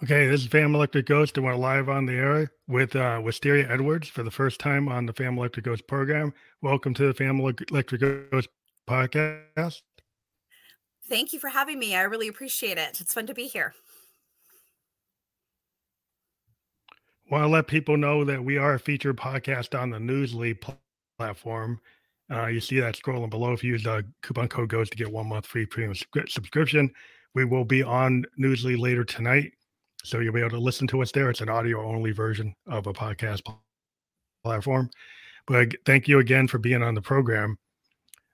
Okay, this is Phantom Electric Ghost, and we're live on the air with uh, Wysteria Edwards for the first time on the Phantom Electric Ghost program. Welcome to the Phantom Electric Ghost podcast. Thank you for having me. I really appreciate it. It's fun to be here. Want to let people know that we are a featured podcast on the Newsly platform. Uh, you see that scrolling below. If you use the coupon code GHOST to get one month free premium subscription, we will be on Newsly later tonight so you'll be able to listen to us there. It's an audio only version of a podcast platform. But thank you again for being on the program.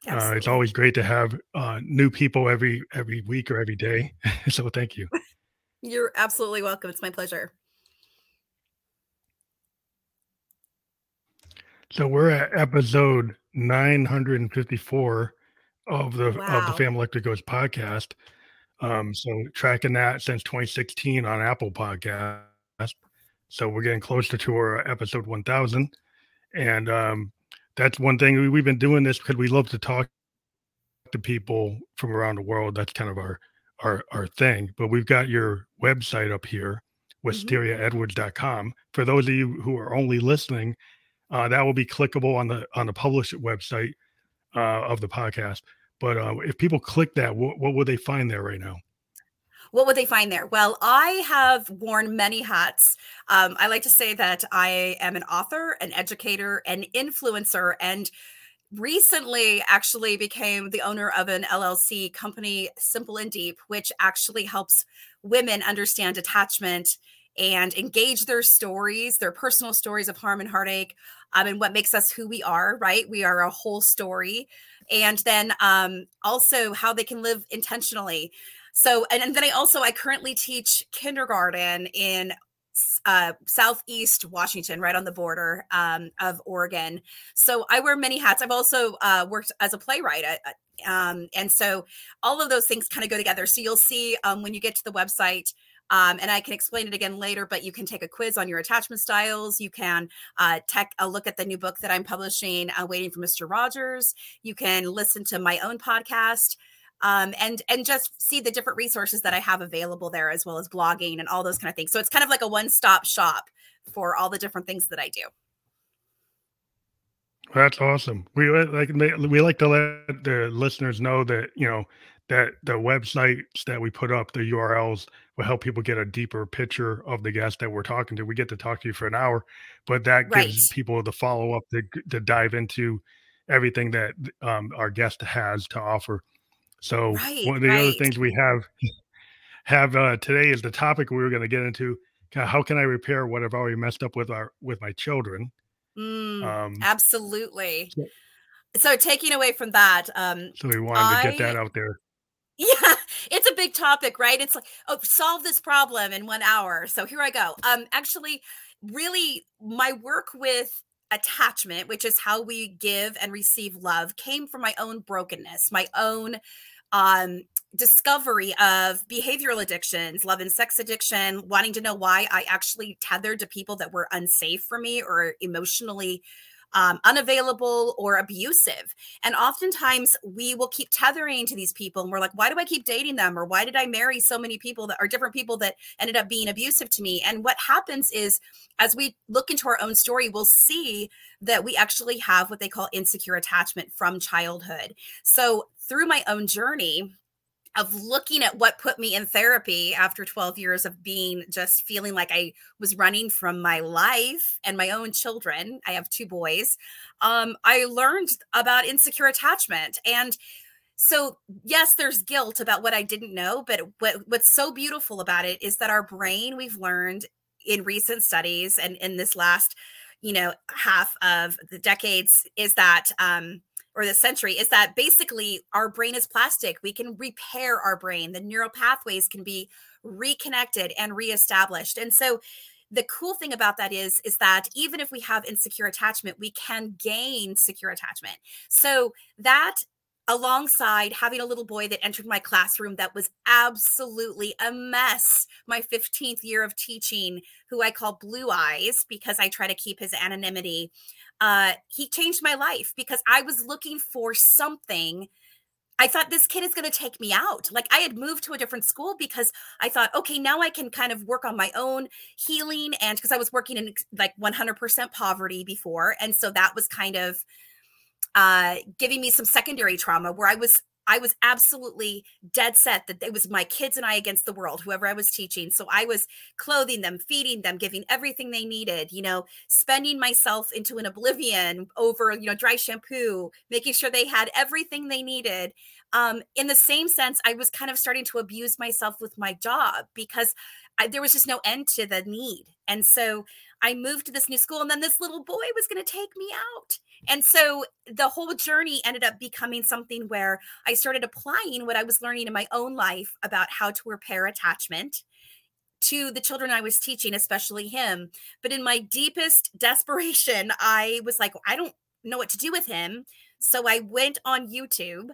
Uh, it's always great to have uh, new people every every week or every day. so thank you. You're absolutely welcome. It's my pleasure. So we're at episode 954 of the wow. of the Phantom Electric Ghost podcast. Um, so tracking that since 2016 on Apple Podcast. So we're getting closer to our episode 1000. And um, that's one thing we've been doing this because we love to talk to people from around the world. That's kind of our our our thing. But we've got your website up here, mm-hmm. wysteriaedwards.com. For those of you who are only listening, uh, that will be clickable on the on the published website uh, of the podcast. But uh, if people click that, what, what would they find there right now? What would they find there? Well, I have worn many hats. Um, I like to say that I am an author, an educator, an influencer, and recently actually became the owner of an LLC company, Simple and Deep, which actually helps women understand attachment and engage their stories, their personal stories of harm and heartache, um, and what makes us who we are, right? We are a whole story and then um, also how they can live intentionally. So, and, and then I also I currently teach kindergarten in uh, southeast Washington, right on the border um, of Oregon. So I wear many hats. I've also uh, worked as a playwright. Uh, um, and so all of those things kind of go together. So you'll see um, when you get to the website, um, and I can explain it again later, but you can take a quiz on your attachment styles. You can uh, take a look at the new book that I'm publishing, uh, Waiting for Mr. Rogers. You can listen to my own podcast. Um, and and just see the different resources that I have available there, as well as blogging and all those kind of things. So it's kind of like a one-stop shop for all the different things that I do. That's awesome. We like we like to let the listeners know that you know that the websites that we put up, the URLs will help people get a deeper picture of the guest that we're talking to. We get to talk to you for an hour, but that right. gives people the follow up to, to dive into everything that um, our guest has to offer. So right, one of the right. other things we have have uh, today is the topic we were going to get into. How can I repair what I've already messed up with our with my children? Mm, um, absolutely. So, taking away from that, um, so we wanted I, to get that out there. Yeah, it's a big topic, right? It's like, oh, solve this problem in one hour. So here I go. Um, actually, really, my work with attachment, which is how we give and receive love, came from my own brokenness, my own um discovery of behavioral addictions, love and sex addiction, wanting to know why I actually tethered to people that were unsafe for me or emotionally um, unavailable or abusive. And oftentimes we will keep tethering to these people and we're like, why do I keep dating them? Or why did I marry so many people that are different people that ended up being abusive to me? And what happens is, as we look into our own story, we'll see that we actually have what they call insecure attachment from childhood. So through my own journey, of looking at what put me in therapy after 12 years of being just feeling like I was running from my life and my own children. I have two boys. Um, I learned about insecure attachment. And so, yes, there's guilt about what I didn't know, but what, what's so beautiful about it is that our brain, we've learned in recent studies and in this last, you know, half of the decades, is that um, or the century is that basically our brain is plastic. We can repair our brain. The neural pathways can be reconnected and reestablished. And so the cool thing about that is is that even if we have insecure attachment, we can gain secure attachment. So that alongside having a little boy that entered my classroom that was absolutely a mess my 15th year of teaching who i call blue eyes because i try to keep his anonymity uh, he changed my life because I was looking for something I thought this kid is going to take me out. Like I had moved to a different school because I thought, okay, now I can kind of work on my own healing. And because I was working in like 100% poverty before. And so that was kind of uh, giving me some secondary trauma where I was I was absolutely dead set that it was my kids and I against the world, whoever I was teaching. So I was clothing them, feeding them, giving everything they needed, you know, spending myself into an oblivion over, you know, dry shampoo, making sure they had everything they needed. Um, in the same sense, I was kind of starting to abuse myself with my job because I, there was just no end to the need. And so I moved to this new school, and then this little boy was going to take me out. And so the whole journey ended up becoming something where I started applying what I was learning in my own life about how to repair attachment to the children I was teaching, especially him. But in my deepest desperation, I was like, I don't know what to do with him. So I went on YouTube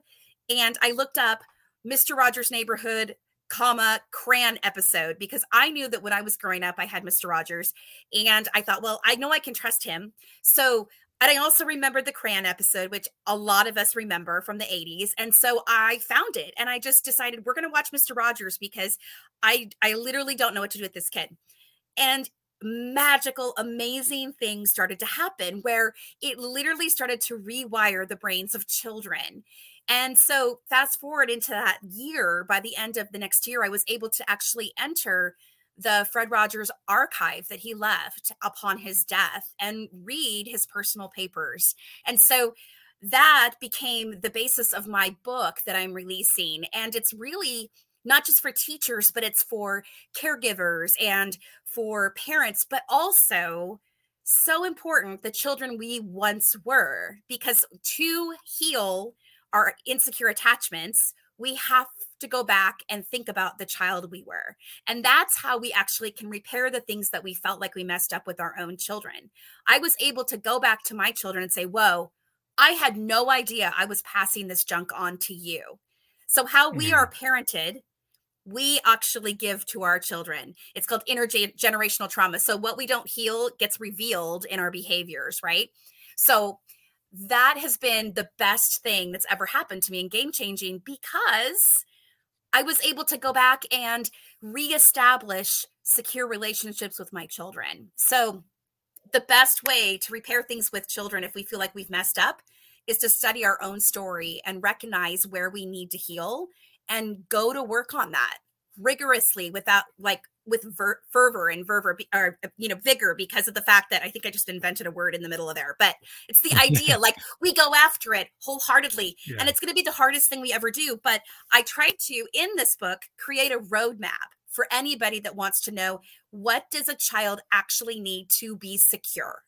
and I looked up Mr. Rogers' Neighborhood comma crayon episode because i knew that when i was growing up i had mr rogers and i thought well i know i can trust him. So and i also remembered the crayon episode which a lot of us remember from the 80s and so i found it and i just decided we're going to watch mr rogers because i i literally don't know what to do with this kid. And magical amazing things started to happen where it literally started to rewire the brains of children and so, fast forward into that year, by the end of the next year, I was able to actually enter the Fred Rogers archive that he left upon his death and read his personal papers. And so, that became the basis of my book that I'm releasing. And it's really not just for teachers, but it's for caregivers and for parents, but also so important the children we once were because to heal our insecure attachments, we have to go back and think about the child we were. And that's how we actually can repair the things that we felt like we messed up with our own children. I was able to go back to my children and say, Whoa, I had no idea I was passing this junk on to you. So, how we are mm-hmm. parented, we actually give to our children. It's called intergenerational trauma. So, what we don't heal gets revealed in our behaviors, right? So, that has been the best thing that's ever happened to me and game changing because I was able to go back and reestablish secure relationships with my children. So, the best way to repair things with children if we feel like we've messed up is to study our own story and recognize where we need to heal and go to work on that rigorously without like with ver- fervor and fervor or you know vigor because of the fact that I think I just invented a word in the middle of there. But it's the idea like we go after it wholeheartedly yeah. and it's going to be the hardest thing we ever do. But I tried to in this book create a roadmap for anybody that wants to know what does a child actually need to be secure?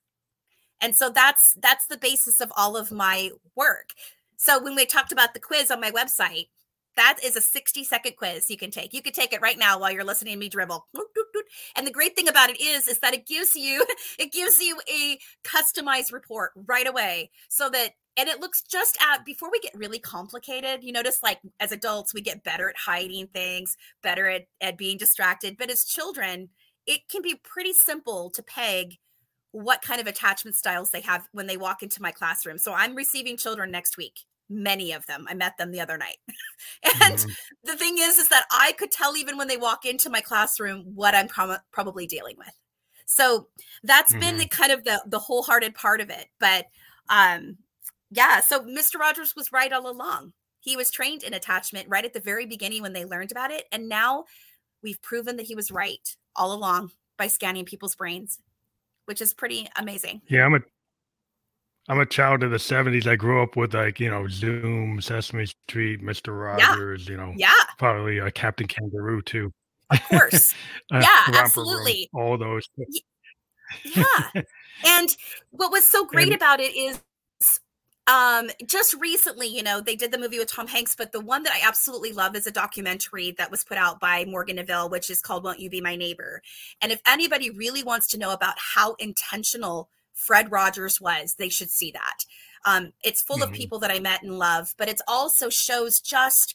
And so that's that's the basis of all of my work. So when we talked about the quiz on my website that is a 60 second quiz you can take. You can take it right now while you're listening to me dribble. And the great thing about it is, is that it gives you, it gives you a customized report right away so that, and it looks just at, before we get really complicated, you notice like as adults, we get better at hiding things, better at, at being distracted. But as children, it can be pretty simple to peg what kind of attachment styles they have when they walk into my classroom. So I'm receiving children next week many of them. I met them the other night. and mm-hmm. the thing is is that I could tell even when they walk into my classroom what I'm pro- probably dealing with. So that's mm-hmm. been the kind of the the wholehearted part of it. But um yeah, so Mr. Rogers was right all along. He was trained in attachment right at the very beginning when they learned about it and now we've proven that he was right all along by scanning people's brains, which is pretty amazing. Yeah, I'm a I'm a child of the 70s. I grew up with like, you know, Zoom, Sesame Street, Mr. Rogers, yeah. you know, yeah, probably uh, Captain Kangaroo too. Of course. uh, yeah, absolutely. Room, all those. Yeah. and what was so great and, about it is um just recently you know they did the movie with tom hanks but the one that i absolutely love is a documentary that was put out by morgan neville which is called won't you be my neighbor and if anybody really wants to know about how intentional Fred Rogers was, they should see that. Um, it's full mm-hmm. of people that I met and love, but it also shows just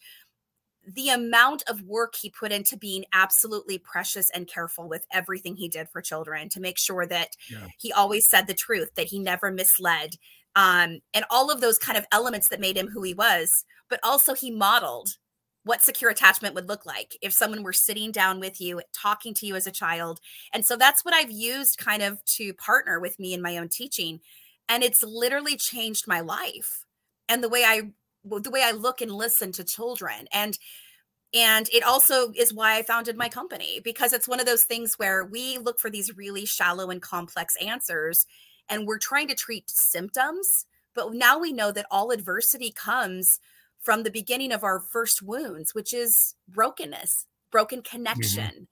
the amount of work he put into being absolutely precious and careful with everything he did for children to make sure that yeah. he always said the truth, that he never misled. um, and all of those kind of elements that made him who he was. But also, he modeled what secure attachment would look like if someone were sitting down with you, talking to you as a child. And so that's what I've used kind of to partner with me in my own teaching. And it's literally changed my life and the way I the way I look and listen to children. And and it also is why I founded my company because it's one of those things where we look for these really shallow and complex answers and we're trying to treat symptoms. But now we know that all adversity comes from the beginning of our first wounds, which is brokenness, broken mm-hmm. connection. Mm-hmm.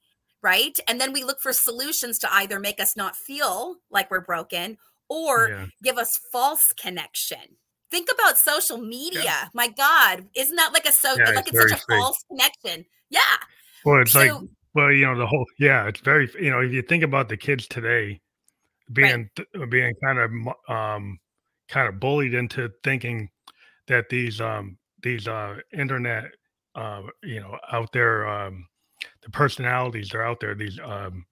Right. And then we look for solutions to either make us not feel like we're broken or yeah. give us false connection. Think about social media. Yeah. My God, isn't that like a so yeah, like it's, it's such a fake. false connection? Yeah. Well, it's so, like well, you know, the whole yeah, it's very you know, if you think about the kids today being right. being kind of um kind of bullied into thinking that these um these uh, internet, uh, you know, out there, um, the personalities are out there. These um,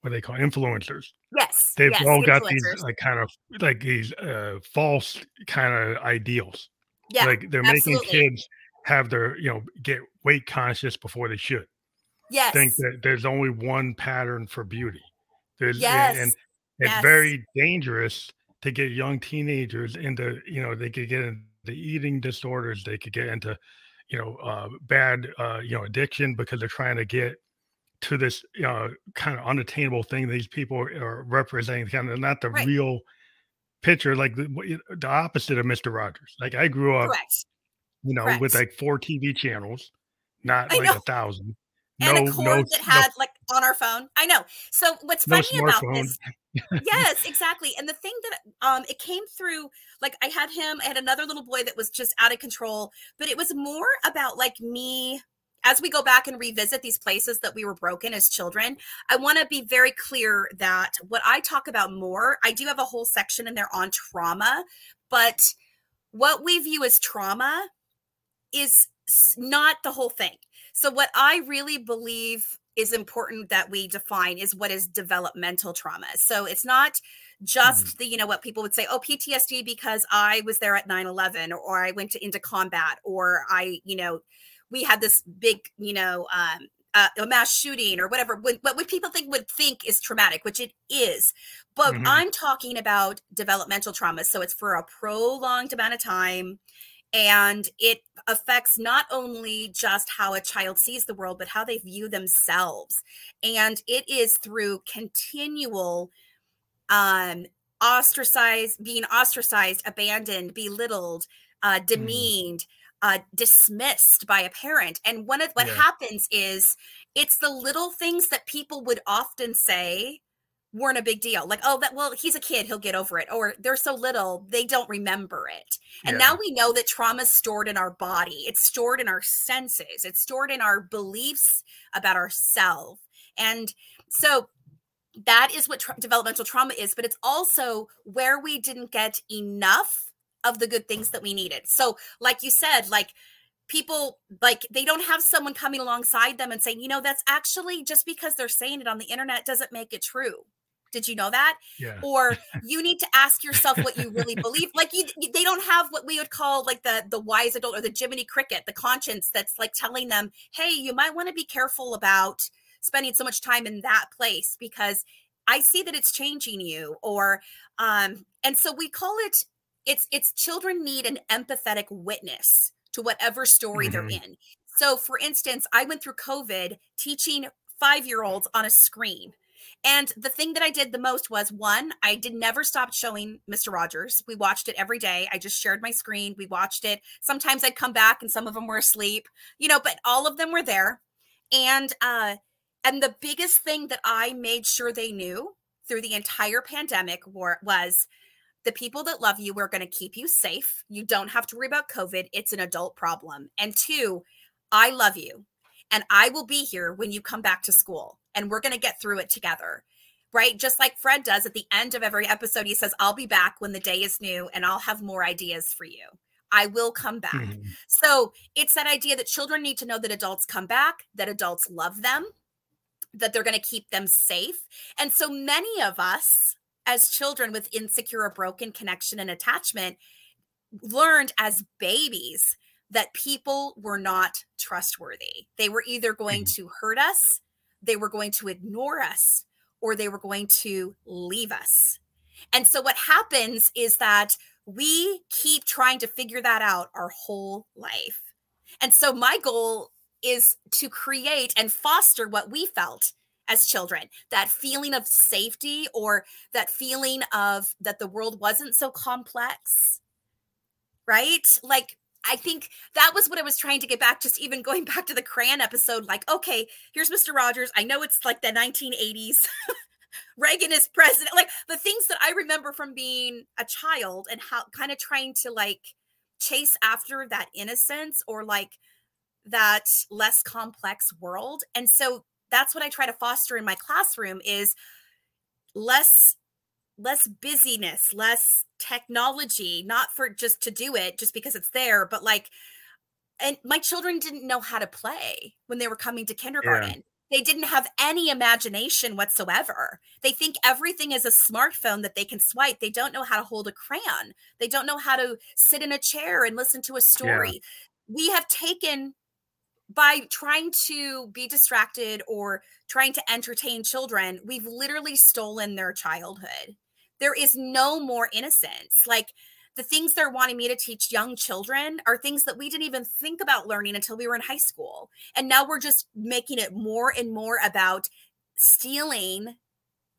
what they call influencers. Yes, they've yes, all got these like kind of like these uh, false kind of ideals. Yeah, like they're absolutely. making kids have their you know get weight conscious before they should. Yes, think that there's only one pattern for beauty. There's yes. and it's yes. very dangerous to get young teenagers into you know they could get in the eating disorders. They could get into, you know, uh, bad, uh, you know, addiction because they're trying to get to this you know, kind of unattainable thing. These people are representing kind of not the right. real picture, like the, the opposite of Mister Rogers. Like I grew up, Correct. you know, Correct. with like four TV channels, not I like know. a thousand. And no, a cord no, that had no, like on our phone. I know. So what's funny about this? yes, exactly. And the thing that um it came through like I had him, I had another little boy that was just out of control, but it was more about like me as we go back and revisit these places that we were broken as children, I want to be very clear that what I talk about more, I do have a whole section in there on trauma, but what we view as trauma is not the whole thing. So, what I really believe is important that we define is what is developmental trauma. So it's not just mm-hmm. the, you know, what people would say, oh, PTSD because I was there at 9 11 or I went to, into combat or I, you know, we had this big, you know, um, uh, a mass shooting or whatever, what, what people think would think is traumatic, which it is. But mm-hmm. I'm talking about developmental trauma. So it's for a prolonged amount of time and it affects not only just how a child sees the world but how they view themselves and it is through continual um ostracized being ostracized abandoned belittled uh mm. demeaned mm. uh dismissed by a parent and one of what yeah. happens is it's the little things that people would often say weren't a big deal. Like, oh, that well, he's a kid, he'll get over it. Or they're so little, they don't remember it. And yeah. now we know that trauma is stored in our body. It's stored in our senses. It's stored in our beliefs about ourselves. And so that is what tra- developmental trauma is, but it's also where we didn't get enough of the good things that we needed. So, like you said, like people like they don't have someone coming alongside them and saying, you know, that's actually just because they're saying it on the internet doesn't make it true. Did you know that? Yeah. Or you need to ask yourself what you really believe. Like you, they don't have what we would call like the the wise adult or the Jiminy Cricket, the conscience that's like telling them, "Hey, you might want to be careful about spending so much time in that place because I see that it's changing you." Or um and so we call it it's it's children need an empathetic witness to whatever story mm-hmm. they're in. So for instance, I went through COVID teaching 5-year-olds on a screen and the thing that I did the most was one, I did never stop showing Mr. Rogers. We watched it every day. I just shared my screen. We watched it. Sometimes I'd come back and some of them were asleep, you know, but all of them were there. And uh and the biggest thing that I made sure they knew through the entire pandemic war, was the people that love you we're going to keep you safe. You don't have to worry about COVID. It's an adult problem. And two, I love you and I will be here when you come back to school and we're going to get through it together. Right? Just like Fred does at the end of every episode, he says, I'll be back when the day is new and I'll have more ideas for you. I will come back. Mm-hmm. So it's that idea that children need to know that adults come back, that adults love them, that they're going to keep them safe. And so many of us as children with insecure or broken connection and attachment learned as babies that people were not trustworthy. They were either going mm-hmm. to hurt us, they were going to ignore us, or they were going to leave us. And so what happens is that we keep trying to figure that out our whole life. And so my goal is to create and foster what we felt as children that feeling of safety or that feeling of that the world wasn't so complex right like i think that was what i was trying to get back just even going back to the crayon episode like okay here's mr rogers. I know it's like the 1980s reagan is president. Like the things that i remember from being a child and how kind of trying to like chase after that innocence or like that less complex world. And so that's what i try to foster in my classroom is less less busyness less technology not for just to do it just because it's there but like and my children didn't know how to play when they were coming to kindergarten yeah. they didn't have any imagination whatsoever they think everything is a smartphone that they can swipe they don't know how to hold a crayon they don't know how to sit in a chair and listen to a story yeah. we have taken by trying to be distracted or trying to entertain children, we've literally stolen their childhood. There is no more innocence. Like the things they're wanting me to teach young children are things that we didn't even think about learning until we were in high school. And now we're just making it more and more about stealing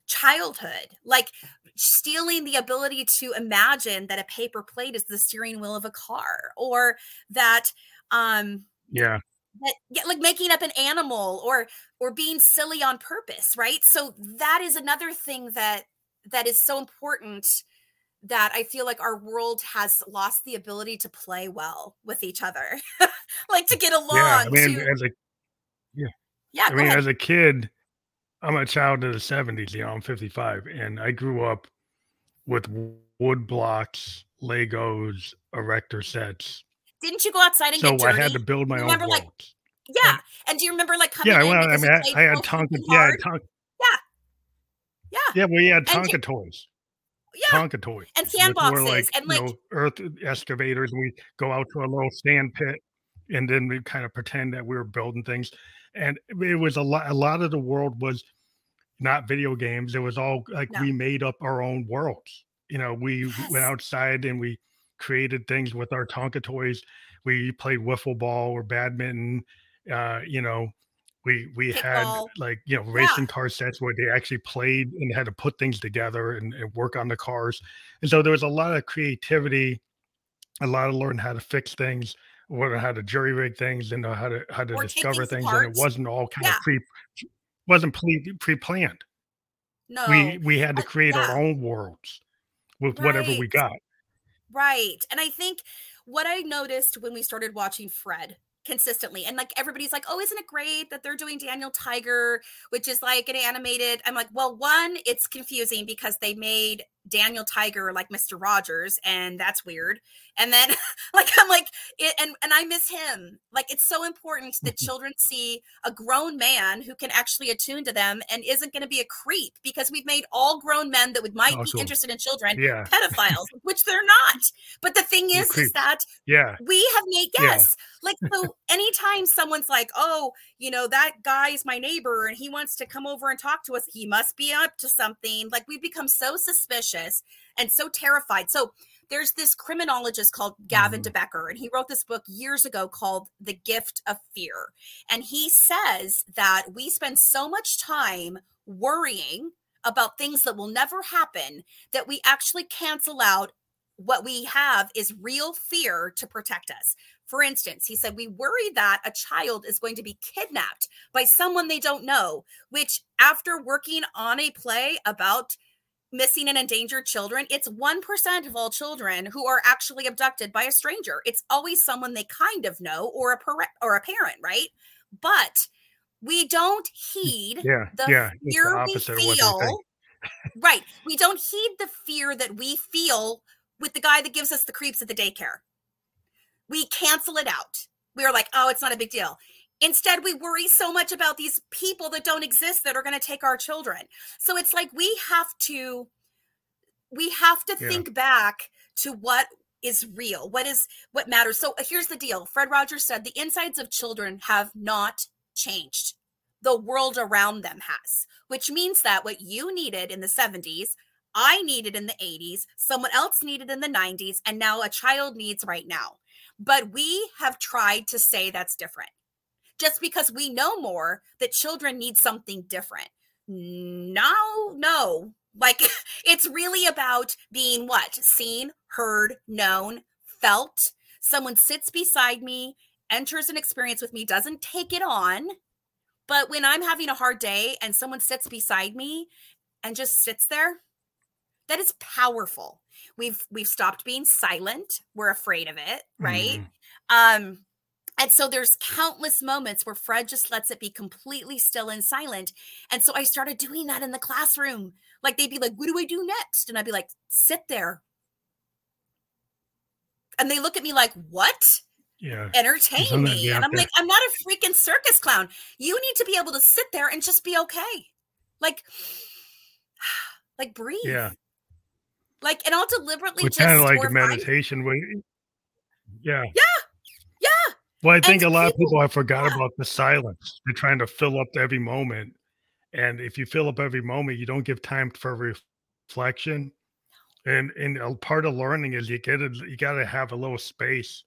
childhood, like stealing the ability to imagine that a paper plate is the steering wheel of a car or that um yeah that, like making up an animal or or being silly on purpose right so that is another thing that that is so important that i feel like our world has lost the ability to play well with each other like to get along yeah, I mean, to, as a yeah yeah i mean ahead. as a kid i'm a child of the 70s you know i'm 55 and i grew up with wood blocks legos erector sets didn't you go outside and so get dirty? I had to build my remember, own like, yeah. And do you remember like coming yeah, well, I mean, I, I, had Tonka, yeah, Tonka, yeah, yeah. We had Tonka you, toys, yeah, Tonka toys, and sandboxes, like, and like know, earth excavators. We go out to a little sand pit, and then we kind of pretend that we were building things. And it was a lot. A lot of the world was not video games. It was all like no. we made up our own worlds. You know, we yes. went outside and we created things with our Tonka toys. We played wiffle ball or badminton. Uh, you know, we we had like you know racing yeah. car sets where they actually played and had to put things together and, and, work on the cars. And so there was a lot of creativity, a lot of learning how to fix things, learn how to jury rig things, and know how to how to or discover things. And it wasn't all kind yeah. of pre wasn't pre pre planned. No, we we had to create yeah. our own worlds with right. whatever we got. Right. And I think what I noticed when we started watching Fred consistently and like everybody's like oh isn't it great that they're doing daniel tiger which is like an animated i'm like well one it's confusing because they made daniel tiger like mr rogers and that's weird. And then like i'm like it, and and i miss him. Like it's so important that children see a grown man who can actually attune to them and isn't going to be a creep because we've made all grown men that would might oh, be interested in children yeah. pedophiles which they're not. But the thing is is that yeah. we have made yes. Yeah. like so anytime someone's like oh you know that guy is my neighbor and he wants to come over and talk to us he must be up to something. Like we become so suspicious and so terrified so there's this criminologist called Gavin mm. de Becker, and he wrote this book years ago called The Gift of Fear. And he says that we spend so much time worrying about things that will never happen that we actually cancel out what we have is real fear to protect us. For instance, he said, We worry that a child is going to be kidnapped by someone they don't know, which, after working on a play about missing and endangered children, it's 1% of all children who are actually abducted by a stranger. It's always someone they kind of know or a par- or a parent, right? But we don't heed yeah, the yeah, fear the we feel. right. We don't heed the fear that we feel with the guy that gives us the creeps at the daycare. We cancel it out. We are like, oh, it's not a big deal. Instead, we worry so much about these people that don't exist that are going to take our children. So it's like we have to we have to yeah. think back to what is real what is what matters. So uh, here's the deal. Fred rogers said the insides of children have not changed. The world around them has which means that what you needed in the 70s i needed in the 80s someone else needed in the 90s and now a child needs right now. But we have tried to say that's different just because we know more that children need something different no no like it's really about being what? Seen, heard, known, felt. Someone sits beside me, enters an experience with me, doesn't take it on. But when I'm having a hard day and someone sits beside me and just sits there, that is powerful. We've we've stopped being silent. We're afraid of it, right? Mm. Um and so there's countless moments where Fred just lets it be completely still and silent. And so I started doing that in the classroom. Like they'd be like, what do I do next? And I'd be like, sit there. And they look at me like, what? Yeah. Entertain me. And I'm there. like, I'm not a freaking circus clown. You need to be able to sit there and just be okay. Like, like breathe. Yeah. Like, and I'll deliberately it's kind of like meditation. When, yeah. Yeah. Well, I think a lot people, of people have forgot about the silence. They're trying to fill up every moment. And if you fill up every moment, you don't give time for reflection. And and a part of learning is you get it, you got to have a little space,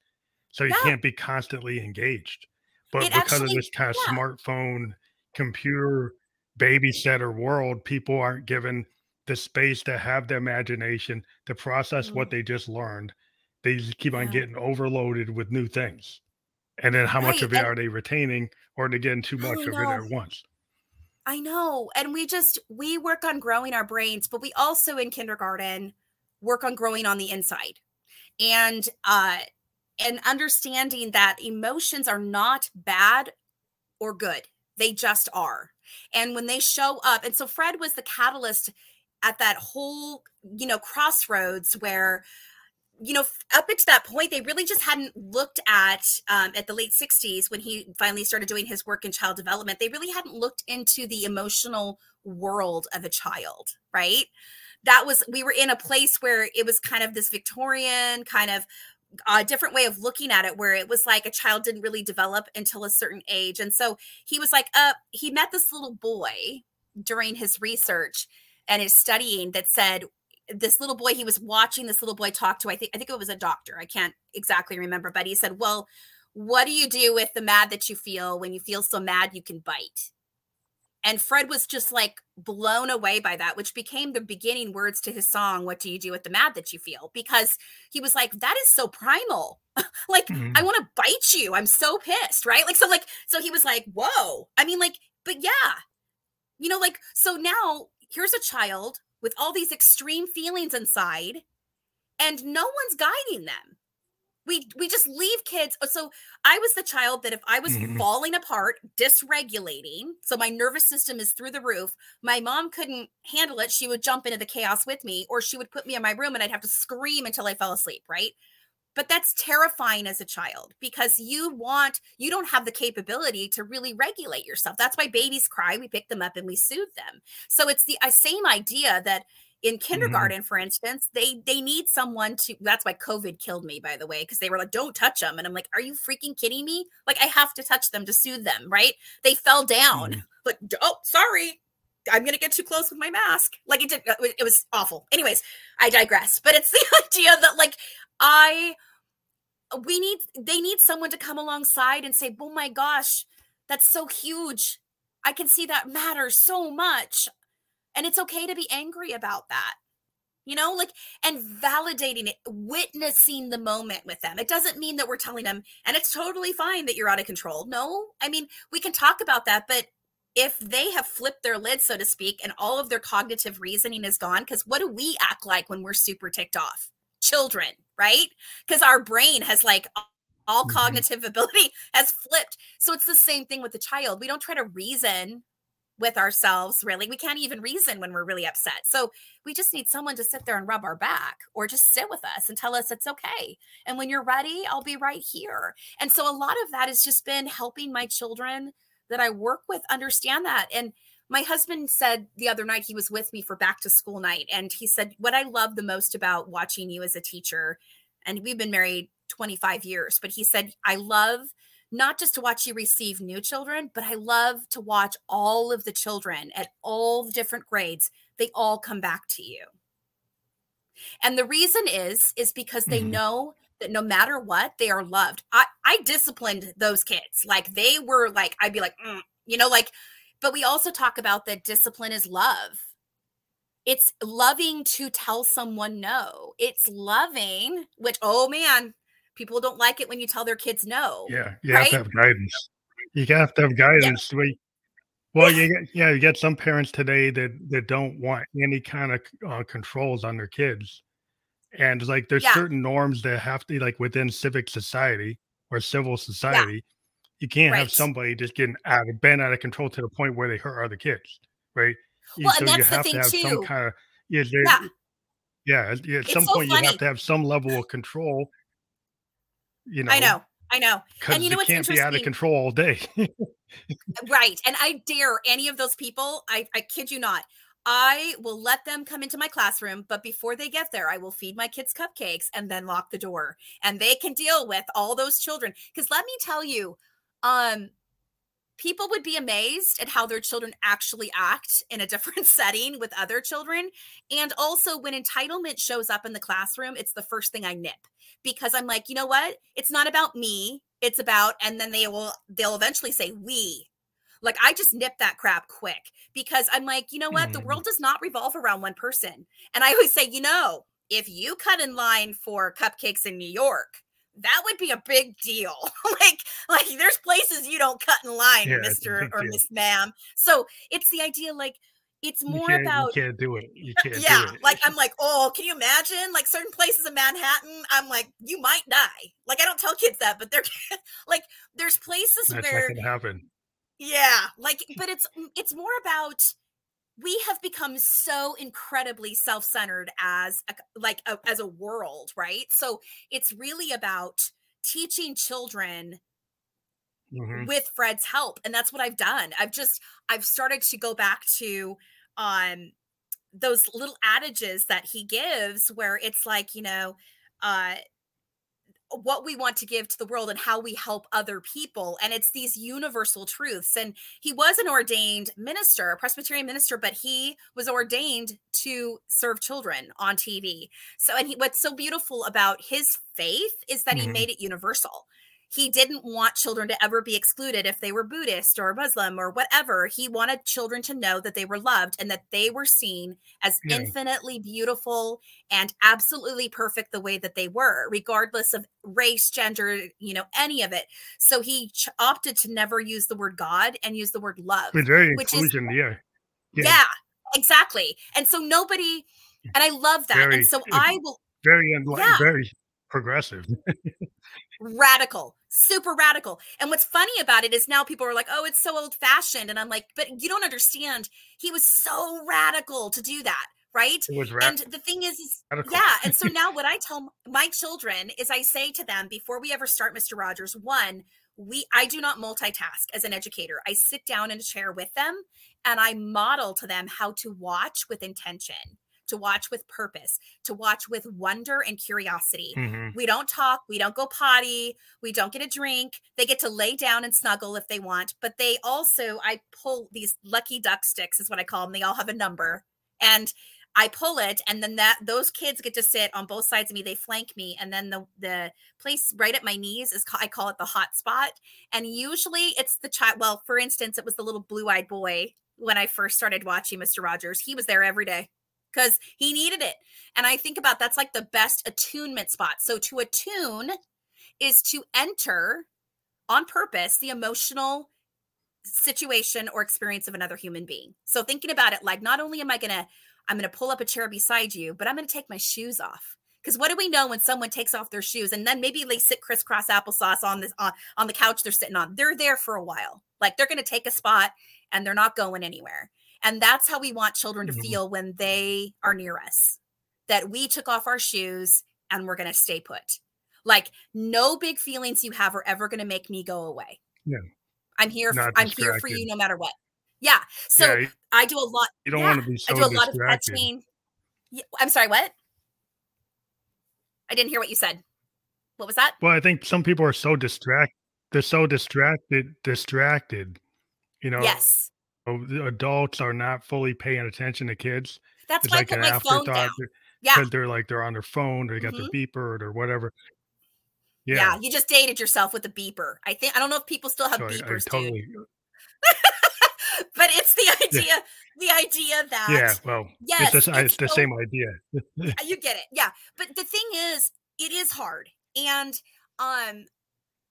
so you yeah. can't be constantly engaged. But it because actually, of this kind of yeah. smartphone, computer, babysitter world, people aren't given the space to have the imagination to process mm-hmm. what they just learned. They just keep yeah. on getting overloaded with new things and then how right. much of it and, are they retaining or are they getting too much of it at once i know and we just we work on growing our brains but we also in kindergarten work on growing on the inside and uh and understanding that emotions are not bad or good they just are and when they show up and so fred was the catalyst at that whole you know crossroads where you know, up until that point, they really just hadn't looked at um, at the late '60s when he finally started doing his work in child development. They really hadn't looked into the emotional world of a child, right? That was we were in a place where it was kind of this Victorian kind of a uh, different way of looking at it where it was like a child didn't really develop until a certain age and so he was like uh he met this little boy during his research and his studying that said this little boy he was watching this little boy talk to i think i think it was a doctor i can't exactly remember but he said well what do you do with the mad that you feel when you feel so mad you can bite? And fred was just like blown away by that which became the beginning words to his song what do you do with the mad that you feel? Because he was like that is so primal. Like mm-hmm. i want to bite you i'm so pissed right? Like so like so he was like whoa. I mean like but yeah. You know like so now here's a child with all these extreme feelings inside and no one's guiding them. We we just leave kids uh, so i was the child that if i was falling apart dysregulating so my nervous system is through the roof my mom couldn't handle it she would jump into the chaos with me or she would put me in my room and i'd have to scream until i fell asleep right but that's terrifying as a child because you want you don't have the capability to really regulate yourself that's why babies cry we pick them up and we soothe them so it's the uh, same idea that in mm-hmm. kindergarten mm-hmm. for instance they they need someone to that's why covid killed me by the way because they were like don't touch them and i'm like are you freaking kidding me like i have to touch them to soothe them right they fell down mm-hmm. like oh sorry i'm gonna get too close with my mask like it did it was awful anyways i digress but it's the idea that like i we need they need someone to come alongside and say oh my gosh that's so huge. I can see that matters so much. And it's okay to be angry about that you know like and validating it witnessing the moment with them. It doesn't mean that we're telling them and it's totally fine that you're out of control. No i mean we can talk about that but if they have flipped their lid so to speak and all of their cognitive reasoning is gone because what do we act like when we're super ticked off children right? Because our brain has like all mm-hmm. cognitive ability has flipped. So it's the same thing with the child. We don't try to reason with ourselves really. We can't even reason when we're really upset. So we just need someone to sit there and rub our back or just sit with us and tell us it's okay. And when you're ready, I'll be right here. And so a lot of that has just been helping my children that I work with understand that. And my husband said the other night he was with me for back to school night and he said what i love the most about watching you as a teacher and we've been married 25 years but he said i love not just to watch you receive new children but i love to watch all of the children at all the different grades they all come back to you. And the reason is is because they mm-hmm. know that no matter what they are loved. I i disciplined those kids. Like they were like i'd be like mm, you know like but we also talk about that discipline is love. It's loving to tell someone no. It's loving, which, oh man, people don't like it when you tell their kids no. Yeah, you right? have to have guidance. You have to have guidance. Yeah. Well, you get, yeah, you get some parents today that that don't want any kind of uh, controls on their kids, and like there's yeah. certain norms that have to like within civic society or civil society. Yeah you can't right. have somebody just getting out of bent out of control to the point where they hurt other kids, right? Well, so and that's you have the thing to have too. some kind of yeah, yeah. yeah. At some so point, funny. you have to have some level of control. You know, I know, I know, and you know what's can't be out of control all day. Uh, right, and I dare any of those people. I, I kid you not. I will let them come into my classroom, but before they get there, I will feed my kids cupcakes and then lock the door. And they can deal with all those children. Because let me tell you, um people would be amazed at how their children actually act in a different setting with other children. And also when entitlement shows up in the classroom it's the first thing i nip because i'm like you know what? It's not about me. It's about and then they will they'll eventually say we. Like i just nip that crap quick because i'm like you know what? Mm. the world does not revolve around one person. And i always say you know if you cut in line for cupcakes in new york that would be a big deal. like, like there's places you don't cut in line, yeah, Mister or Miss Ma'am. So it's the idea, like it's more about you can't do it. You can't. yeah, like I'm like, oh, can you imagine? Like certain places in Manhattan, I'm like, you might die. Like I don't tell kids that, but they're like, there's places That's where can happen. Yeah, like, but it's it's more about we have become so incredibly self-centered as a, like a, as a world right so it's really about teaching children mm-hmm. with fred's help and that's what i've done i've just i've started to go back to um those little adages that he gives where it's like you know uh what we want to give to the world and how we help other people. And it's these universal truths. And he was an ordained minister, a Presbyterian minister, but he was ordained to serve children on TV. So, and he, what's so beautiful about his faith is that mm-hmm. he made it universal he didn't want children to ever be excluded if they were Buddhist or Muslim or whatever. He wanted children to know that they were loved and that they were seen as yeah. infinitely beautiful and absolutely perfect the way that they were, regardless of race, gender, you know, any of it. So he ch- opted to never use the word God and use the word love. But very inclusion, is, yeah. yeah. Yeah, exactly. And so nobody, and I love that. Very, and so I will. Very, yeah. very progressive. radical, super radical. And what's funny about it is now people are like, oh, it's so old fashioned. And I'm like, but you don't understand. He was so radical to do that. Right. Ra- and the thing is, is yeah. And so now what I tell my children is I say to them before we ever start Mr. Rogers, one, we I do not multitask as an educator. I sit down in a chair with them and I model to them how to watch with intention to watch with purpose, to watch with wonder and curiosity. Mm-hmm. We don't talk, we don't go potty, we don't get a drink. They get to lay down and snuggle if they want, but they also, I pull these lucky duck sticks, is what I call them. They all have a number. And I pull it, and then that those kids get to sit on both sides of me. They flank me, and then the the place right at my knees is I call it the hot spot. And usually it's the child. Well, for instance, it was the little blue eyed boy when I first started watching Mr. Rogers. He was there every day because he needed it. And I think about that's like the best attunement spot. So to attune is to enter on purpose the emotional situation or experience of another human being. So thinking about it like not only am I going to I'm going to pull up a chair beside you, but I'm going to take my shoes off. Because what do we know when someone takes off their shoes and then maybe they sit crisscross applesauce on this on, on the couch they're sitting on? They're there for a while. Like they're going to take a spot and they're not going anywhere. And that's how we want children to mm-hmm. feel when they are near us that we took off our shoes and we're going to stay put. Like, no big feelings you have are ever going to make me go away. Yeah. I'm here. For, I'm here for you no matter what. Yeah. So yeah, I do a lot. You don't yeah, want to be so I do a distracted. lot of fetching. I'm sorry, what? I didn't hear what you said. What was that? Well, I think some people are so distracted. They're so distracted, distracted. You know. Yes. Adults are not fully paying attention to kids. That's it's why like I put my phone down. Yeah. Because they're like they're on their phone or they got mm-hmm. their beeper or whatever. Yeah. yeah. you just dated yourself with a beeper. I think I don't know if people still have so beepers. I, I totally, but it's the idea, yeah. the idea that yeah, well, yes, it's, the, it's, it's the so, same idea. you get it, yeah. But the thing is, it is hard, and um,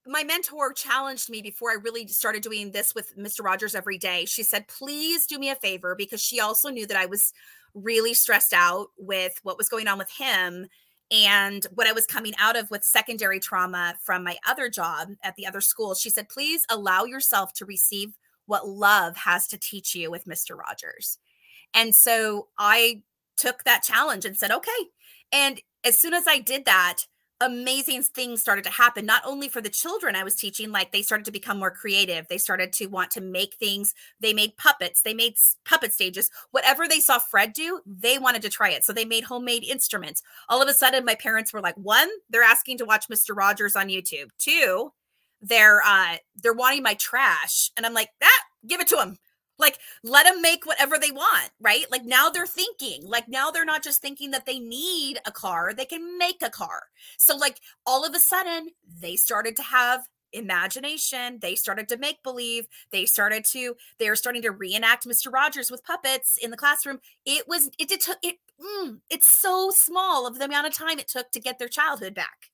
my mentor challenged me before I really started doing this with Mr. Rogers every day. She said, "Please do me a favor," because she also knew that I was really stressed out with what was going on with him and what I was coming out of with secondary trauma from my other job at the other school. She said, "Please allow yourself to receive what love has to teach you with Mr. Rogers. And so I took that challenge and said, okay. And as soon as I did that, amazing things started to happen not only for the children i was teaching like they started to become more creative. They started to want to make things. They made puppets. They made puppet stages. Whatever they saw fred do they wanted to try it. So they made homemade instruments. All of a sudden my parents were like one they're asking to watch mr rogers on youtube. Two they're uh they're wanting my trash. And i'm like that ah, give it to them like let them make whatever they want right like now they're thinking like now they're not just thinking that they need a car they can make a car so like all of a sudden they started to have imagination they started to make believe they started to they were starting to reenact mr rogers with puppets in the classroom it was it did took it mm, it's so small of the amount of time it took to get their childhood back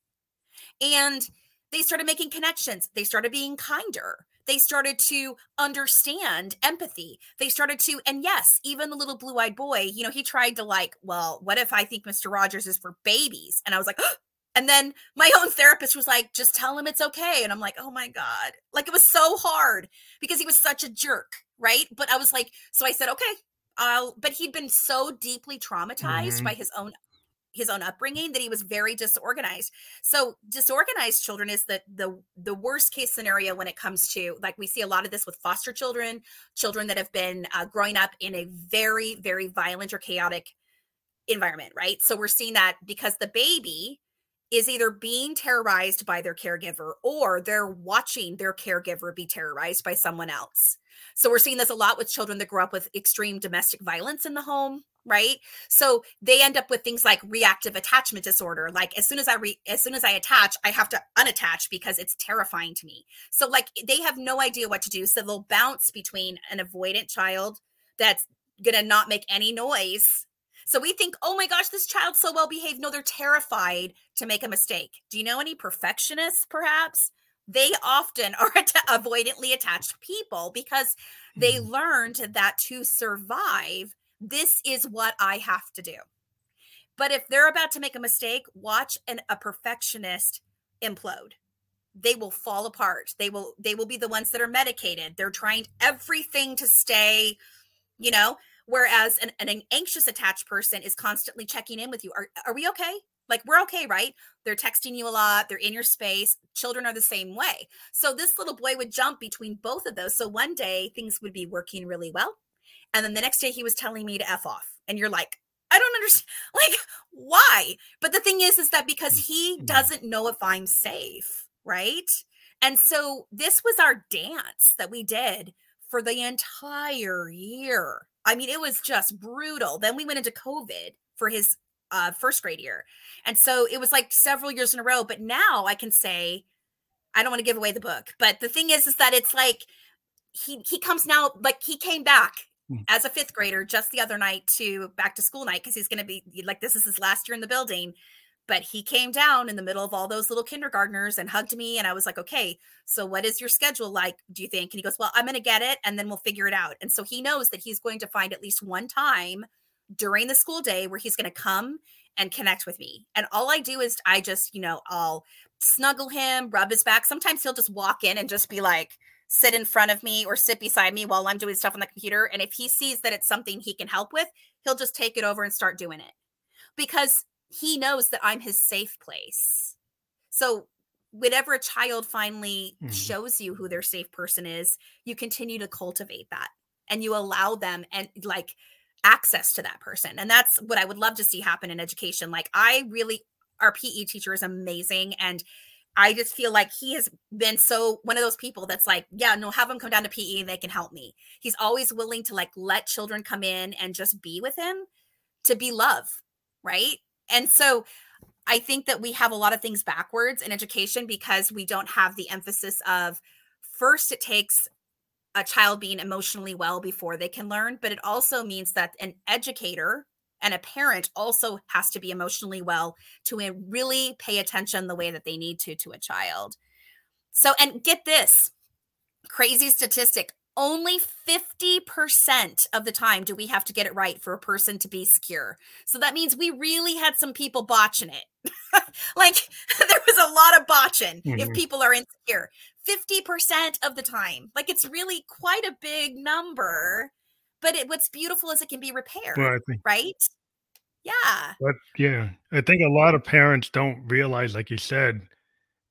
and they started making connections. They started being kinder. They started to understand empathy. They started to, and yes, even the little blue eyed boy, you know, he tried to like, well, what if I think Mr. Rogers is for babies? And I was like, oh. and then my own therapist was like, just tell him it's okay. And I'm like, oh my God. Like it was so hard because he was such a jerk. Right. But I was like, so I said, okay, I'll, but he'd been so deeply traumatized mm-hmm. by his own his own upbringing that he was very disorganized. So disorganized children is the the the worst case scenario when it comes to like we see a lot of this with foster children, children that have been uh, growing up in a very very violent or chaotic environment, right? So we're seeing that because the baby is either being terrorized by their caregiver or they're watching their caregiver be terrorized by someone else. So we're seeing this a lot with children that grow up with extreme domestic violence in the home, right? So they end up with things like reactive attachment disorder. Like as soon as I re- as soon as I attach, I have to unattach because it's terrifying to me. So like they have no idea what to do. So they'll bounce between an avoidant child that's going to not make any noise. So we think, "Oh my gosh, this child's so well behaved." No, they're terrified to make a mistake. Do you know any perfectionists perhaps? they often are avoidantly attached people because they mm. learned that to survive, this is what I have to do. But if they're about to make a mistake, watch an, a perfectionist implode. They will fall apart. They will they will be the ones that are medicated. They're trying everything to stay, you know, whereas an, an anxious attached person is constantly checking in with you. Are, are we okay? Like we're okay, right? They're texting you a lot, they're in your space. Children are the same way. So this little boy would jump between both of those. So one day things would be working really well. And then the next day he was telling me to F off. And you're like, I don't understand. Like, why? But the thing is, is that because he mm-hmm. doesn't know if I'm safe, right? And so this was our dance that we did for the entire year. I mean, it was just brutal. Then we went into COVID for his uh, first grade year. And so it was like several years in a row. But now I can say, I don't want to give away the book, but the thing is, is that it's like he he comes now, like he came back mm. as a fifth grader just the other night to back to school night because he's going to be like this is his last year in the building. But he came down in the middle of all those little kindergartners and hugged me. And I was like, okay, so what is your schedule like? Do you think? And he goes, well, I'm going to get it and then we'll figure it out. And so he knows that he's going to find at least one time during the school day where he's going to come and connect with me. And all I do is I just, you know, I'll snuggle him, rub his back. Sometimes he'll just walk in and just be like, sit in front of me or sit beside me while I'm doing stuff on the computer. And if he sees that it's something he can help with, he'll just take it over and start doing it because he knows that I'm his safe place. So, whenever a child finally mm. shows you who their safe person is, you continue to cultivate that and you allow them and like access to that person. And that's what I would love to see happen in education. Like I really our PE teacher is amazing and I just feel like he has been so one of those people that's like, yeah, no, have them come down to PE and they can help me. He's always willing to like let children come in and just be with him to be love, right? And so I think that we have a lot of things backwards in education because we don't have the emphasis of first it takes a child being emotionally well before they can learn, but it also means that an educator and a parent also has to be emotionally well to eh, really pay attention the way that they need to to a child. So, and get this crazy statistic only 50% of the time do we have to get it right for a person to be secure. So that means we really had some people botching it. like there was a lot of botching mm-hmm. if people are insecure. 50% of the time. Like it's really quite a big number. But it, what's beautiful is it can be repaired, well, think, right? Yeah. But yeah, I think a lot of parents don't realize, like you said,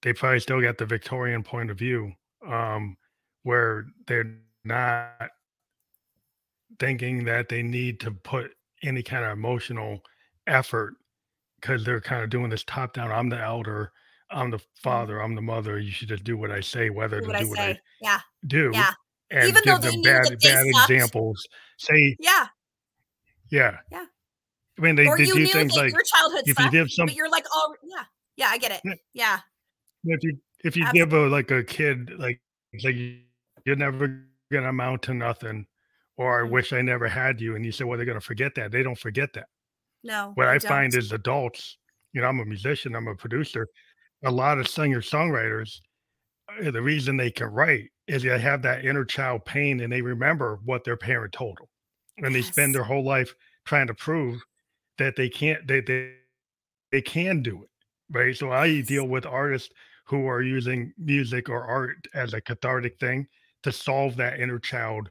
they probably still got the Victorian point of view, um, where they're not thinking that they need to put any kind of emotional effort because they're kind of doing this top down. I'm the elder. I'm the mm-hmm. father. I'm the mother. You should just do what I say, whether do to do what I yeah. do. Yeah. And Even give them bad, bad examples. Say, yeah. Yeah. Yeah. I mean, they, they do things like your childhood if sucked, you give some, but you're like, oh, yeah, yeah, I get it. Yeah. yeah. If you if you Absolutely. give a like a kid like like you're never gonna amount to nothing, or I mm-hmm. wish I never had you, and you say, well, they're gonna forget that. They don't forget that. No. What I don't. find is adults. You know, I'm a musician. I'm a producer a lot of singer songwriters, uh, the reason they can write is they have that inner child pain and they remember what their parent told them. And yes. they spend their whole life trying to prove that they can't, they, they, they can do it. Right. So I deal with artists who are using music or art as a cathartic thing to solve that inner child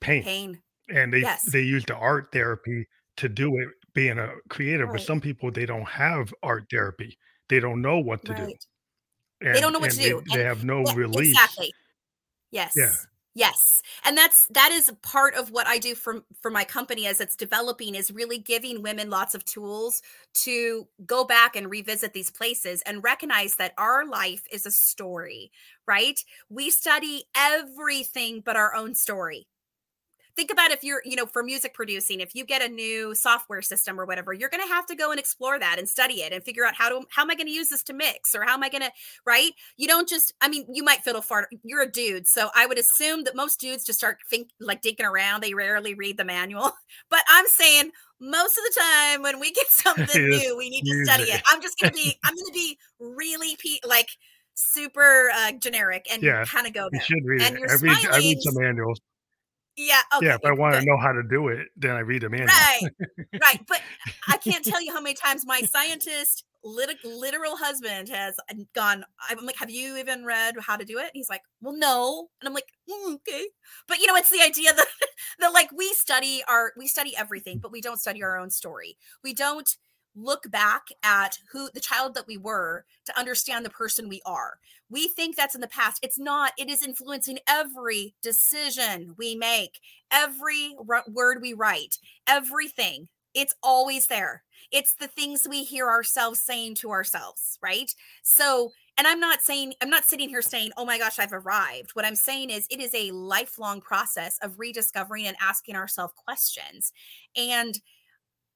pain. Pain. And they, yes. they use the art therapy to do it being a creative, right. but some people, they don't have art therapy they don't know what to right. do. And, they don't know what to they, do. They, and, have no yeah, release. Exactly. Yes. Yeah. Yes. And that's that is part of what I do for for my company as it's developing is really giving women lots of tools to go back and revisit these places and recognize that our life is a story, right? We study everything but our own story think about if you're you know for music producing if you get a new software system or whatever you're going to have to go and explore that and study it and figure out how to how am i going to use this to mix or how am i going to right you don't just i mean you might fiddle fart you're a dude so i would assume that most dudes just start think like digging around they rarely read the manual but i'm saying most of the time when we get something new we need to study it i'm just going to be i'm going to be really pe- like super uh, generic and yeah, kind of go there. You should read and it. I read, I read some manuals. Yeah. Okay. Yeah. If I want to know how to do it, then I read a manual. Right. right. But I can't tell you how many times my scientist, lit- literal husband, has uh, gone. I'm like, "Have you even read how to do it?" And he's like, "Well, no." And I'm like, mm, "Okay." But you know, it's the idea that that like we study our we study everything, but we don't study our own story. We don't look back at who the child that we were to understand the person we are. We think that's in the past. It's not. It is influencing every decision we make, every r- word we write, everything. It's always there. It's the things we hear ourselves saying to ourselves, right? So, and I'm not saying, I'm not sitting here saying, oh my gosh, I've arrived. What I'm saying is, it is a lifelong process of rediscovering and asking ourselves questions. And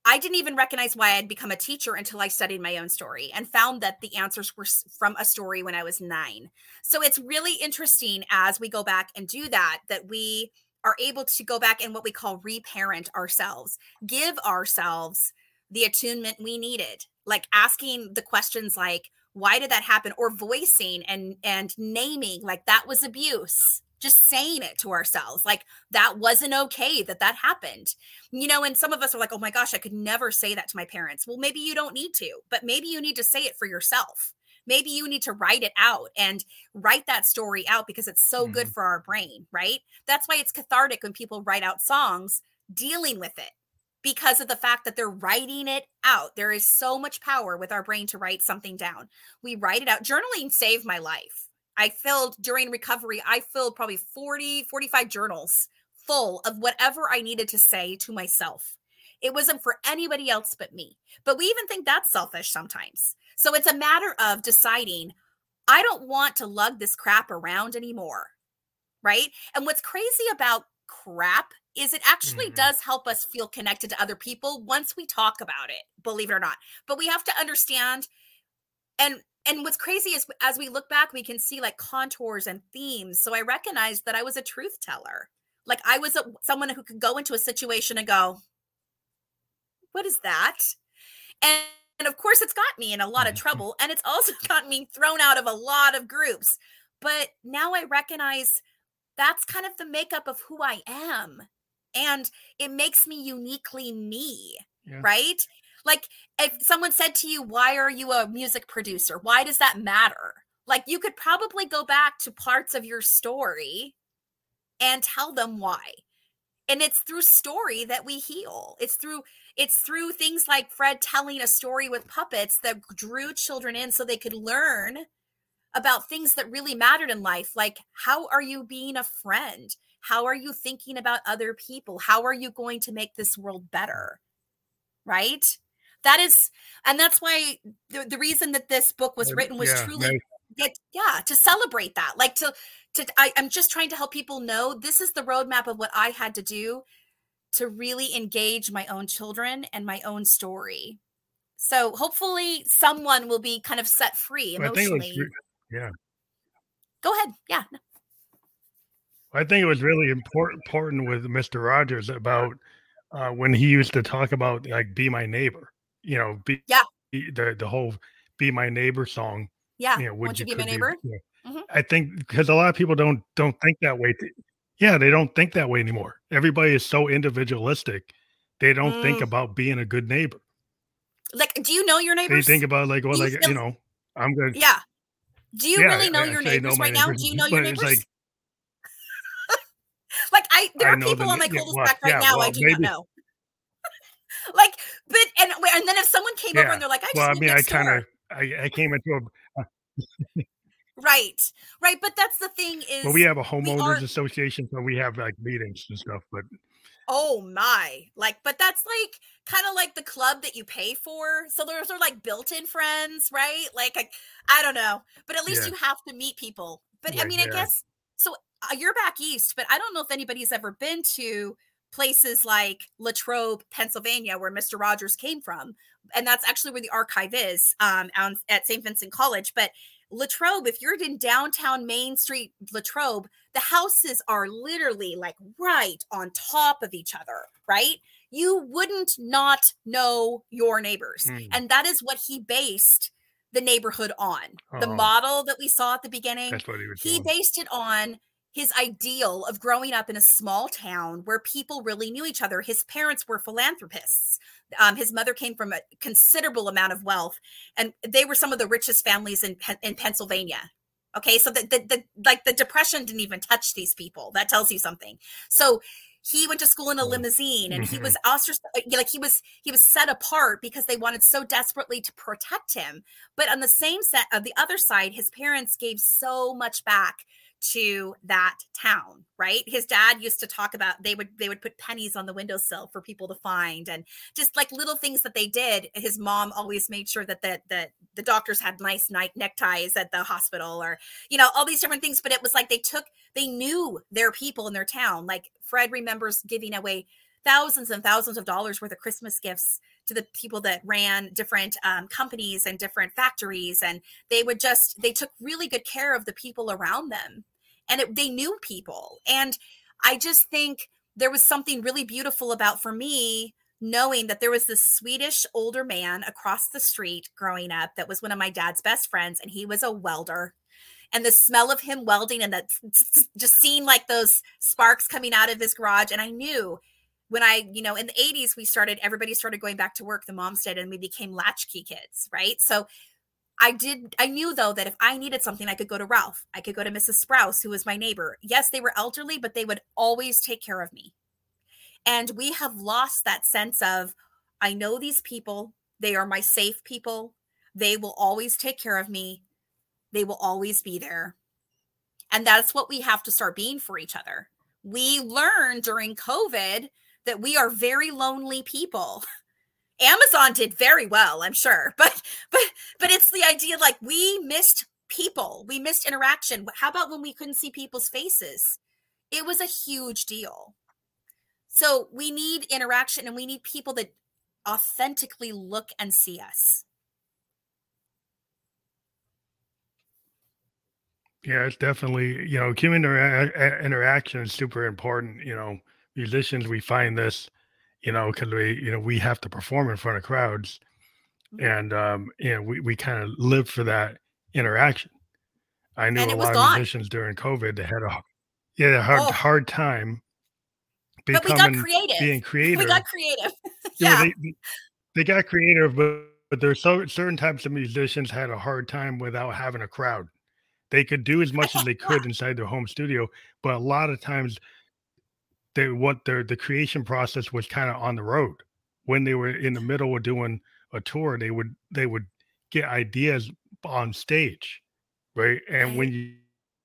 I didn't even recognize why I'd become a teacher until I studied my own story and found that the answers were from a story when I was nine. So it's really interesting as we go back and do that, that we are able to go back and what we call reparent ourselves, give ourselves the attunement we needed, like asking the questions like, why did that happen? Or voicing and and naming like that was abuse just saying it to ourselves like that wasn't okay that that happened you know and some of us are like oh my gosh i could never say that to my parents well maybe you don't need to but maybe you need to say it for yourself maybe you need to write it out and write that story out because it's so mm-hmm. good for our brain right that's why it's cathartic when people write out songs dealing with it because of the fact that they're writing it out. There is so much power with our brain to write something down. We write it out. Journaling saved my life I filled during recovery, I filled probably 40, 45 journals full of whatever I needed to say to myself. It wasn't for anybody else but me. But we even think that's selfish sometimes. So it's a matter of deciding I don't want to lug this crap around anymore. Right. And what's crazy about crap is it actually mm-hmm. does help us feel connected to other people once we talk about it, believe it or not. But we have to understand and and what's crazy is as we look back we can see like contours and themes. So I recognized that I was a truth teller. Like I was a, someone who could go into a situation and go, "What is that?" And and of course, it's got me in a lot of mm-hmm. trouble. And it's also got me thrown out of a lot of groups. But now I recognize that's kind of the makeup of who I am. And it makes me uniquely me, yeah. right? Like if someone said to you, Why are you a music producer? Why does that matter? Like you could probably go back to parts of your story and tell them why. And it's through story that we heal. It's through it's through things like Fred telling a story with puppets that drew children in so they could learn about things that really mattered in life. Like, how are you being a friend? How are you thinking about other people? How are you going to make this world better? Right? That is, and that's why the, the reason that this book was written was yeah, truly, get, yeah, to celebrate that. Like, to, to, I, I'm just trying to help people know this is the roadmap of what I had to do to really engage my own children and my own story. So hopefully someone will be kind of set free emotionally. Was, yeah. Go ahead. Yeah. I think it was really important important with Mr. Rogers about uh, when he used to talk about like "Be My Neighbor," you know, be yeah, the the whole "Be My Neighbor" song. Yeah, you know, would you, you be my neighbor? You know, mm-hmm. I think because a lot of people don't don't think that way. Yeah, they don't think that way anymore. Everybody is so individualistic. They don't mm. think about being a good neighbor. Like, do you know your neighbors? They think about like, well, you like feel- you know, I'm good. Yeah. Do you yeah, really know I, your neighbors know right neighbors, now? Do you know your neighbors? Like, like I, there I are people on my cul-de-sac yeah, right now well, I do maybe, not know. Like, but and and then if someone came yeah. over and they're like, I just well, I mean, I kind of, I, I came into a. Right. Right. But that's the thing is well, we have a homeowners are, association, so we have like meetings and stuff, but oh my. Like, but that's like kind of like the club that you pay for. So those are like built-in friends, right? Like I, I don't know. But at least yeah. you have to meet people. But yeah, I mean, yeah. I guess so uh, you're back east, but I don't know if anybody's ever been to places like Latrobe, Pennsylvania, where Mr. Rogers came from. And that's actually where the archive is um, at St. Vincent College. But Latrobe, if you're in downtown Main Street, Latrobe, the houses are literally like right on top of each other, right? You wouldn't not know your neighbors. Mm. And that is what he based the neighborhood on. Oh. The model that we saw at the beginning, he, he based it on his ideal of growing up in a small town where people really knew each other. His parents were philanthropists. Um, his mother came from a considerable amount of wealth, and they were some of the richest families in in Pennsylvania. Okay, so the, the, the like the depression didn't even touch these people. That tells you something. So he went to school in a limousine and he was mm-hmm. ostracized like he was he was set apart because they wanted so desperately to protect him but on the same set of the other side his parents gave so much back to that town right? His dad used to talk about they would they would put pennies on the windowsill for people to find and just like little things that they did. His mom always made sure that the the, the doctors had nice night neckties at the hospital or you know all these different things. But it was like they took they knew their people in their town. Like fred remembers giving away thousands and thousands of dollars worth of christmas gifts to the people that ran different um, companies and different factories and they would just they took really good care of the people around them and it, they knew people. And i just think there was something really beautiful about for me knowing that there was this swedish older man across the street growing up that was one of my dad's best friends and he was a welder. And the smell of him welding and that just seeing like those sparks coming out of his garage and i knew when I, you know, in the 80s, we started, everybody started going back to work, the moms did, and we became latchkey kids, right? So I did, I knew though that if I needed something, I could go to Ralph. I could go to Mrs. Sprouse, who was my neighbor. Yes, they were elderly, but they would always take care of me. And we have lost that sense of, I know these people, they are my safe people. They will always take care of me. They will always be there. And that's what we have to start being for each other we learned during COVID that we are very lonely people. Amazon did very well, I'm sure. But but but it's the idea like we missed people. We missed interaction. How about when we couldn't see people's faces? It was a huge deal. So we need interaction and we need people that authentically look and see us. Yeah, it's definitely, you know, human intera- interaction is super important. You know, musicians, we find this, you know, because we, you know, we have to perform in front of crowds. Mm-hmm. And, um, you know, we, we kind of live for that interaction. I knew a lot of musicians during COVID that had a, yeah, a hard, oh. hard time becoming, but we got creative. being creative. We got creative. yeah. They, they got creative, but, but there's so certain types of musicians had a hard time without having a crowd. They could do as much as they could inside their home studio, but a lot of times they what their the creation process was kind of on the road. When they were in the middle of doing a tour, they would they would get ideas on stage, right? And when you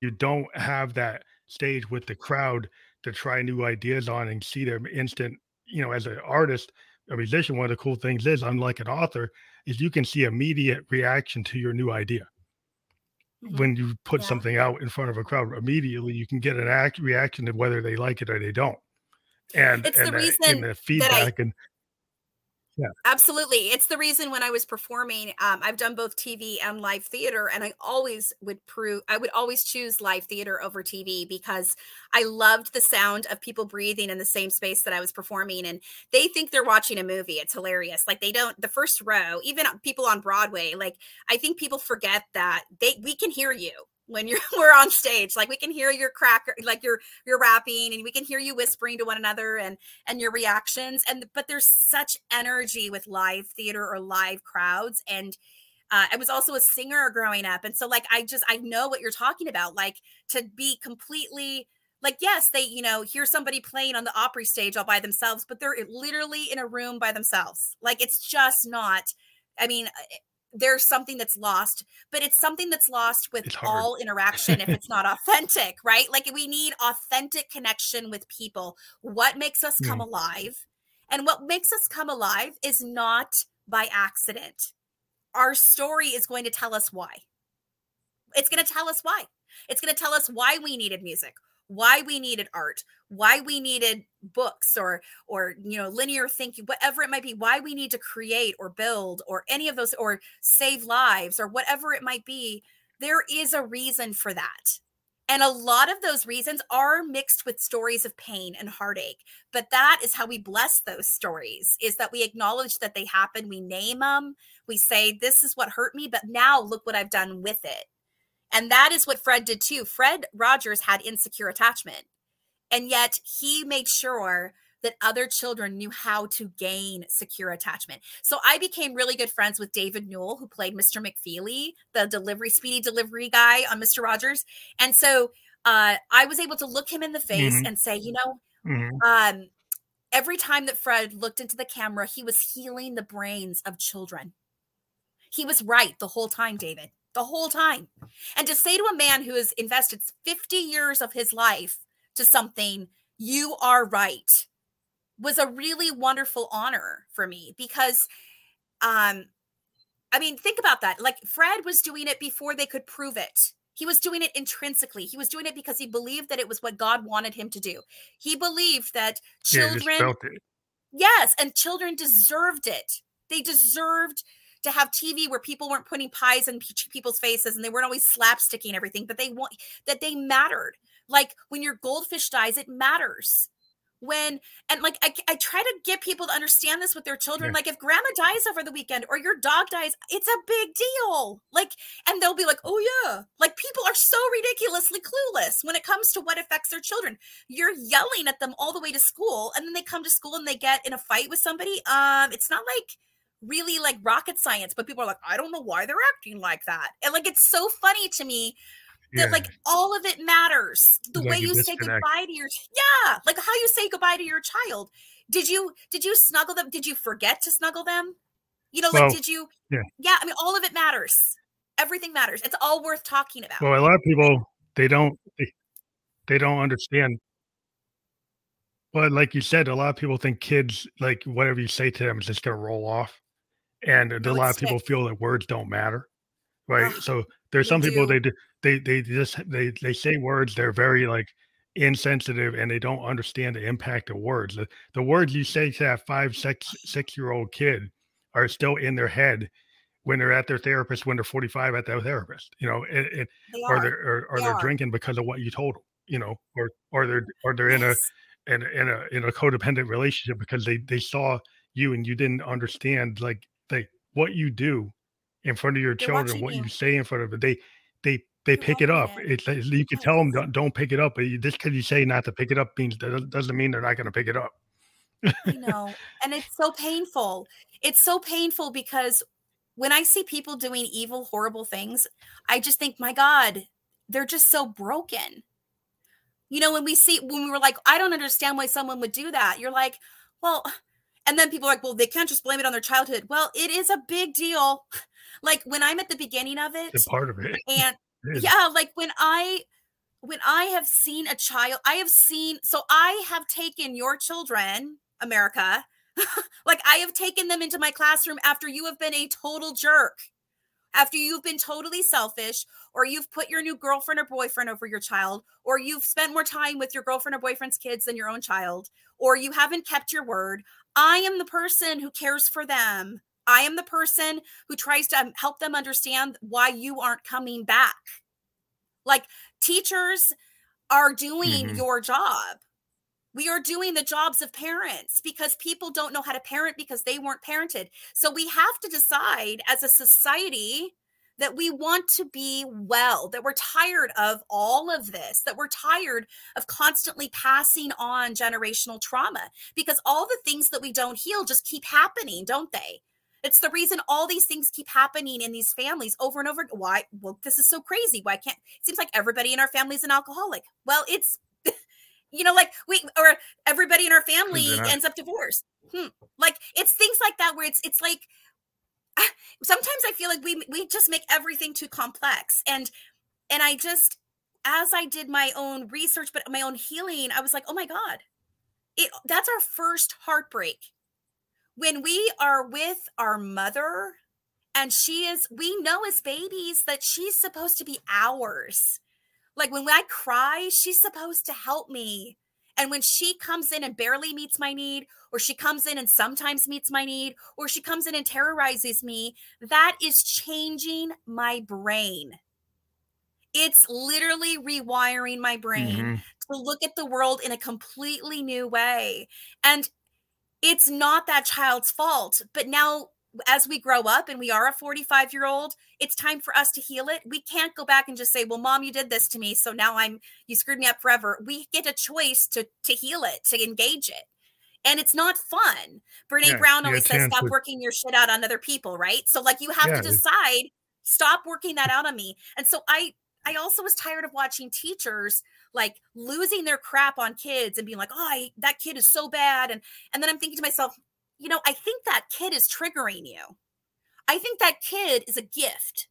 you don't have that stage with the crowd to try new ideas on and see them instant, you know, as an artist, a musician, one of the cool things is, unlike an author, is you can see immediate reaction to your new idea. Mm-hmm. when you put yeah. something out in front of a crowd immediately you can get an act reaction to whether they like it or they don't and it's and the the, reason and the feedback I, and yeah. Absolutely. It's the reason when I was performing, um, I've done both TV and live theater, and I always would prove, I would always choose live theater over TV because I loved the sound of people breathing in the same space that I was performing. And they think they're watching a movie. It's hilarious. Like they don't, the first row, even people on Broadway, like I think people forget that they, we can hear you when you're we're on stage like we can hear your cracker like you're you're rapping and we can hear you whispering to one another and and your reactions and but there's such energy with live theater or live crowds and uh, I was also a singer growing up and so like I just I know what you're talking about like to be completely like yes they you know hear somebody playing on the Opry stage all by themselves but they're literally in a room by themselves like it's just not I mean there's something that's lost, but it's something that's lost with all interaction if it's not authentic, right? Like we need authentic connection with people. What makes us come mm. alive? And what makes us come alive is not by accident. Our story is going to tell us why. It's going to tell us why. It's going to tell us why we needed music, why we needed art, why we needed books or or you know linear thinking whatever it might be why we need to create or build or any of those or save lives or whatever it might be there is a reason for that. And a lot of those reasons are mixed with stories of pain and heartache but that is how we bless those stories is that we acknowledge that they happen we name them we say this is what hurt me but now look what i've done with it and that is what Fred did too. Fred Rogers had insecure attachment. And yet he made sure that other children knew how to gain secure attachment. So I became really good friends with David Newell, who played Mr. McFeely, the delivery, speedy delivery guy on Mr. Rogers. And so uh, I was able to look him in the face mm-hmm. and say, you know, mm-hmm. um, every time that Fred looked into the camera, he was healing the brains of children. He was right the whole time, David the whole time. And to say to a man who has invested 50 years of his life to something, you are right, was a really wonderful honor for me because um I mean, think about that. Like Fred was doing it before they could prove it. He was doing it intrinsically. He was doing it because he believed that it was what God wanted him to do. He believed that children yeah, Yes, and children deserved it. They deserved to have TV where people weren't putting pies in people's faces and they weren't always slapsticking everything, but they want that they mattered. Like when your goldfish dies, it matters. When and like I, I try to get people to understand this with their children. Yeah. Like if grandma dies over the weekend or your dog dies, it's a big deal. Like, and they'll be like, oh yeah. Like people are so ridiculously clueless when it comes to what affects their children. You're yelling at them all the way to school, and then they come to school and they get in a fight with somebody. Um, it's not like really like rocket science, but people are like, I don't know why they're acting like that. And like it's so funny to me that yeah. like all of it matters. The way you, say goodbye to your yeah, like how you say goodbye to your child. Did you did you snuggle them? Did you forget to snuggle them? You know, like well, did you yeah. yeah, I mean all of it matters. Everything matters. It's all worth talking about. Well, a lot of people they don't they, they don't understand Well, like you said, a lot of people think kids like whatever you say to them is just gonna roll off, and oh, a lot of people sick. feel that words don't matter, right? Ugh, So there's some people do. they do they they just they they say words they're very like insensitive and they don't understand the impact of words. The, the words you say to that five six six year old kid are still in their head when they're at their therapist when they're 45 at their therapist you know and, and They or they're or, or They they're are. drinking because of what you told them you know or or they're or they're in a Yes. in a in a, in a codependent relationship because they they saw you and you didn't understand like like what you do in front of your They're children what you you. say in front of them, they they they They're pick it up it. it's like you can tell them don't, don't pick it up but you, just because you say not to pick it up means doesn't mean they're not going to pick it up I know. And it's so painful. It's so painful because when I see people doing evil, horrible things, I just think, my God, they're just so broken. You know, when we see, when we were like, I don't understand why someone would do that, you're like, well, and then people are like, well, they can't just blame it on their childhood. Well, it is a big deal. Like when I'm at the beginning of it, it's part of it, and it yeah, like when I, when I have seen a child, I have seen, so I have taken your children, America, like I have taken them into my classroom after you have been a total jerk, after you've been totally selfish, or you've put your new girlfriend or boyfriend over your child, or you've spent more time with your girlfriend or boyfriend's kids than your own child, or you haven't kept your word. I am the person who cares for them. I am the person who tries to um, help them understand why you aren't coming back. Like teachers are doing Mhm. your job. We are doing the jobs of parents because people don't know how to parent because they weren't parented. So we have to decide as a society that we want to be well, that we're tired of all of this, that we're tired of constantly passing on generational trauma because all the things that we don't heal just keep happening, don't they? It's the reason all these things keep happening in these families over and over. Why? Well, this is so crazy. Why can't? It seems like everybody in our family is an alcoholic. Well, it's you know, like we or everybody in our family ends up divorced. Hmm. Like it's things like that where it's it's like sometimes I feel like we we just make everything too complex. And and I just as I did my own research, but my own healing, I was like, oh my God, it that's our first heartbreak. When we are with our mother and she is, we know as babies that she's supposed to be ours. Like when I cry, she's supposed to help me. And when she comes in and barely meets my need, or she comes in and sometimes meets my need, or she comes in and terrorizes me, that is changing my brain. It's literally rewiring my brain Mhm. to look at the world in a completely new way. And it's not that child's fault. But now, as we grow up and we are a 45 year old, it's time for us to heal it. We can't go back and just say, well, mom, you did this to me. So now I'm, you screwed me up forever. We get a choice to, to heal it, to engage it. And it's not fun. Brene Yeah, Brown always says, stop to- working your shit out on other people, right? So, like, you have Yeah, to decide, stop working that out on me. And so, I, I also was tired of watching teachers like losing their crap on kids and being like, "Oh, I, that kid is so bad," and and then I'm thinking to myself, you know, I think that kid is triggering you. I think that kid is a gift.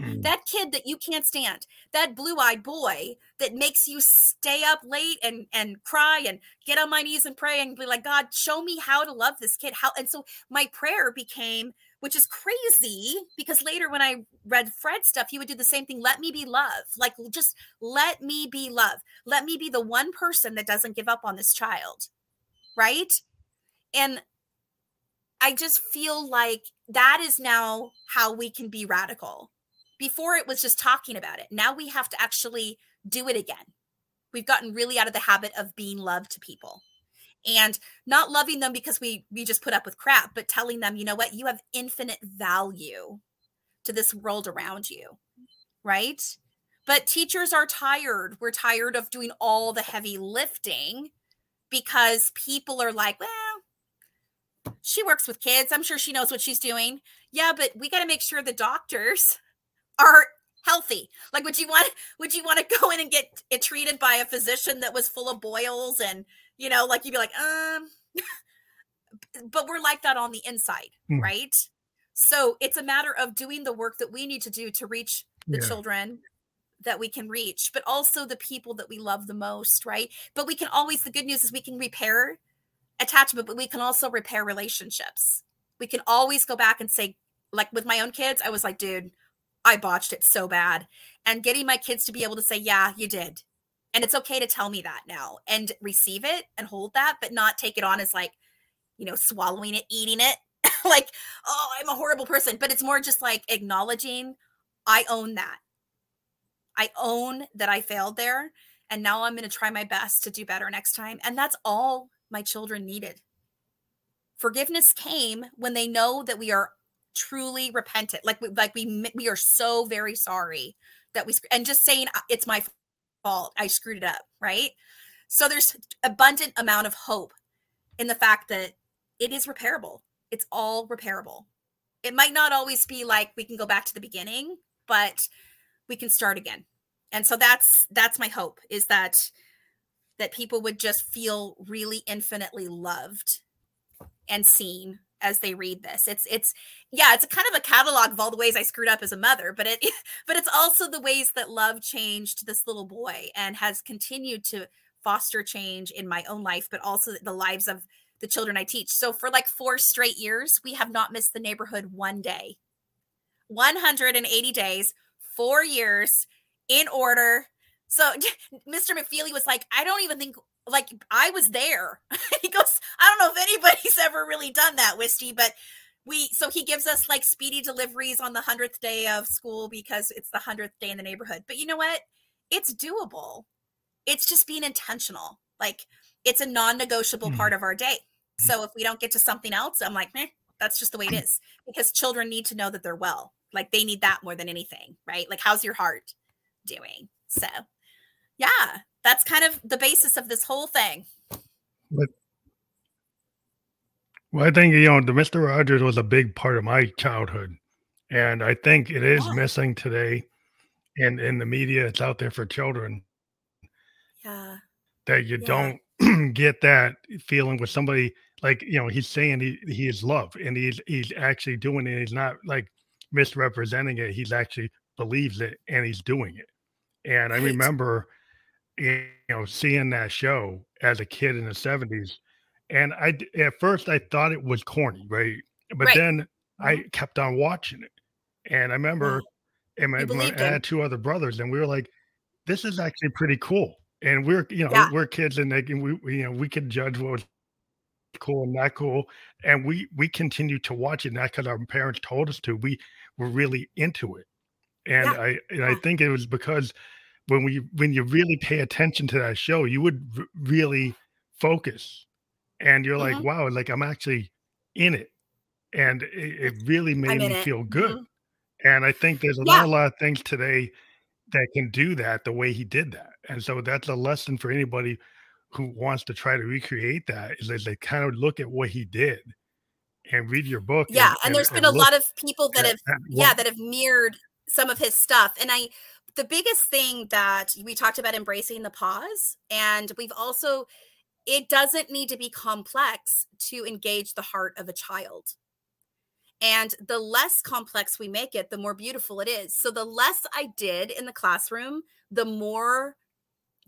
Mm. That kid that you can't stand, that blue-eyed boy that makes you stay up late and and cry and get on my knees and pray and be like, God, show me how to love this kid. How and so my prayer became, which is crazy because later when I read Fred stuff, he would do the same thing. Let me be love. Like just let me be love. Let me be the one person that doesn't give up on this child. Right? And I just feel like that is now how we can be radical. Before it was just talking about it. Now we have to actually do it again. We've gotten really out of the habit of being love to people and not loving them because we we just put up with crap, but telling them, you know what, you have infinite value to this world around you. Right? But teachers are tired. We're tired of doing all the heavy lifting because people are like, well, she works with kids. I'm sure she knows what she's doing. Yeah, but we got to make sure the doctors are healthy. Like, would you want would you want to go in and get it treated by a physician that was full of boils and you know, like you'd be like, um, but we're like that on the inside, Mm. right? So it's a matter of doing the work that we need to do to reach the Yeah. children that we can reach, but also the people that we love the most, right? But we can always, the good news is we can repair attachment, but we can also repair relationships. We can always go back and say, like with my own kids, I was like, dude, I botched it so bad. And getting my kids to be able to say, yeah, you did. And it's okay to tell me that now and receive it and hold that, but not take it on as like, you know, swallowing it, eating it. like, oh, I'm a horrible person. But it's more just like acknowledging I own that. I own that I failed there. And now I'm going to try my best to do better next time. And that's all my children needed. Forgiveness came when they know that we are truly repentant. Like we, like we we are so very sorry that we and just saying uh, it's my fault. I screwed it up, right? So there's abundant amount of hope in the fact that it is repairable. It's all repairable. It might not always be like we can go back to the beginning, but we can start again. And so that's that's my hope is that that people would just feel really infinitely loved and seen as they read this. It's it's yeah, it's a kind of a catalog of all the ways I screwed up as a mother, but it but it's also the ways that love changed this little boy and has continued to foster change in my own life, but also the lives of the children I teach. So for like four straight years, we have not missed the neighborhood one day. 180 days, 4 years in order. So Mr. McFeely was like, I don't even think like I was there. he goes, I don't know if anybody's ever really done that, Wisty, but we so he gives us like speedy deliveries on the hundredth day of school because it's the hundredth day in the neighborhood. But you know what? It's doable. It's just being intentional. Like it's a non-negotiable mm-hmm. part of our day. So if we don't get to something else, I'm like, man, that's just the way it is. Because children need to know that they're well. Like they need that more than anything, right? Like, how's your heart doing? So yeah, that's kind of the basis of this whole thing. But, well, I think you know the Mister Rogers was a big part of my childhood, and I think it is missing today, and in the media, it's out there for children. Yeah, that you yeah. don't get that feeling with somebody like you know he's saying he he is love, and he's he's actually doing it. He's not like misrepresenting it. He's actually believes it, and he's doing it. And I remember you know, seeing that show as a kid in the 70s. And I, at first, I thought it was corny, right? But right. then I mm-hmm. kept on watching it. And I remember, and my, I had two other brothers, and we were like, this is actually pretty cool. And we're, you know, yeah. we're kids and they can, we, we, you know, we can judge what was cool and not cool. And we, we continued to watch it, not because our parents told us to. We were really into it. And yeah. I, and yeah. I think it was because when we when you really pay attention to that show, you would r- really focus, and you're like, mm-hmm. wow, like I'm actually in it, and it, it really made me it. feel good. Mm-hmm. And I think there's a yeah. lot, a lot of things today that can do that the way he did that, and so that's a lesson for anybody who wants to try to recreate that is that they kind of look at what he did and read your book. Yeah, and, and there's and, been a lot of people that have yeah that have mirrored some of his stuff, and I the biggest thing that we talked about embracing the pause and we've also it doesn't need to be complex to engage the heart of a child. And the less complex we make it the more beautiful it is. So the less i did in the classroom the more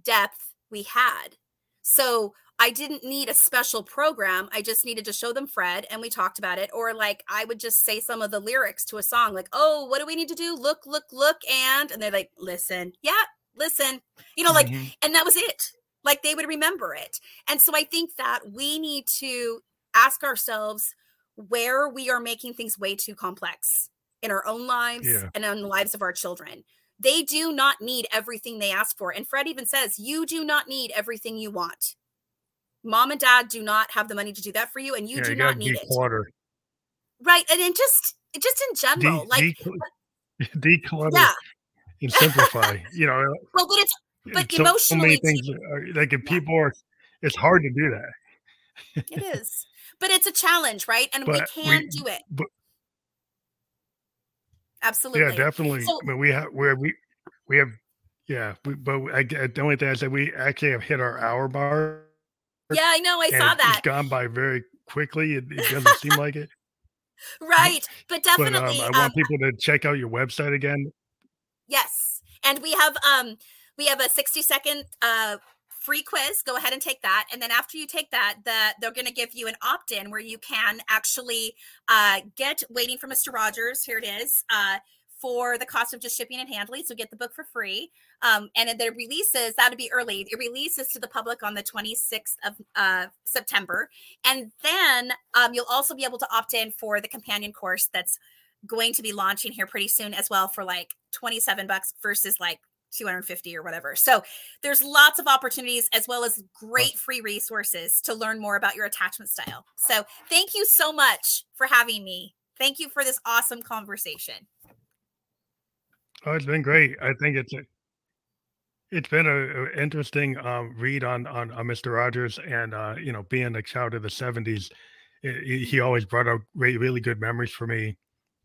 depth we had. So I didn't need a special program. I just needed to show them Fred and we talked about it. Or like I would just say some of the lyrics to a song, like, oh, what do we need to do? Look, look, look, and and they're like, listen, yeah, listen. You know, like, mm-hmm. and that was it. Like they would remember it. And so I think that we need to ask ourselves where we are making things way too complex in our own lives yeah. and in the lives of our children. They do not need everything they ask for. And Fred even says, You do not need everything you want mom and dad do not have the money to do that for you and you yeah, do you not need declutter. it right and then just just in general de- like de- declutter yeah. and simplify you know well but it's uh, but so, emotionally so things are, like if yeah. people are it's hard to do that it is but it's a challenge right and but we can we, do it but, absolutely yeah definitely so, I mean, we have where we we have yeah we, but I, the only thing i said we actually have hit our hour bar yeah, I know. I saw that. It's gone by very quickly. It, it doesn't seem like it. Right, but definitely. But, um, I want um, people to check out your website again. Yes, And we have um we have a 60 second uh free quiz. Go ahead and take that. And then after you take that, the, they're going to give you an opt in where you can actually uh, get Waiting for Mr. Rogers. Here it is. Uh, for the cost of just shipping and handling. So get the book for free. Um, and the releases, that'll be early. It releases to the public on the 26th of uh, September. And then um, you'll also be able to opt in for the companion course that's going to be launching here pretty soon as well for like 27 bucks versus like 250 or whatever. So there's lots of opportunities as well as great free resources to learn more about your attachment style. So thank you so much for having me. Thank you for this awesome conversation. Oh, it's been great. I think it's a, it's been a, a interesting um, read on, on on Mr. Rogers, and uh, you know, being a child of the '70s, it, he always brought up really, really good memories for me.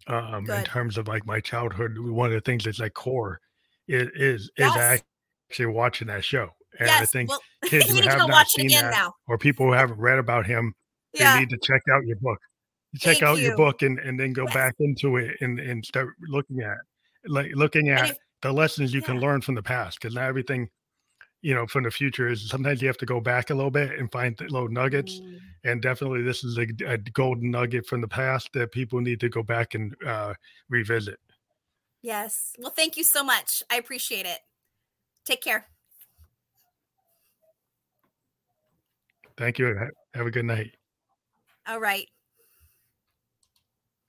Um, in terms of like my childhood, one of the things that's like core is is yes. is actually watching that show. And yes. I think well, kids who have not seen that, now. or people who haven't read about him, yeah. they need to check out your book. Check Thank out you. your book and, and then go yes. back into it and, and start looking at like looking at the lessons you yeah. can learn from the past because not everything you know from the future is sometimes you have to go back a little bit and find little nuggets mm. and definitely this is a, a, golden nugget from the past that people need to go back and uh, revisit. Yes. Well thank you so much. I appreciate it. Take care. Thank you have a good night. All right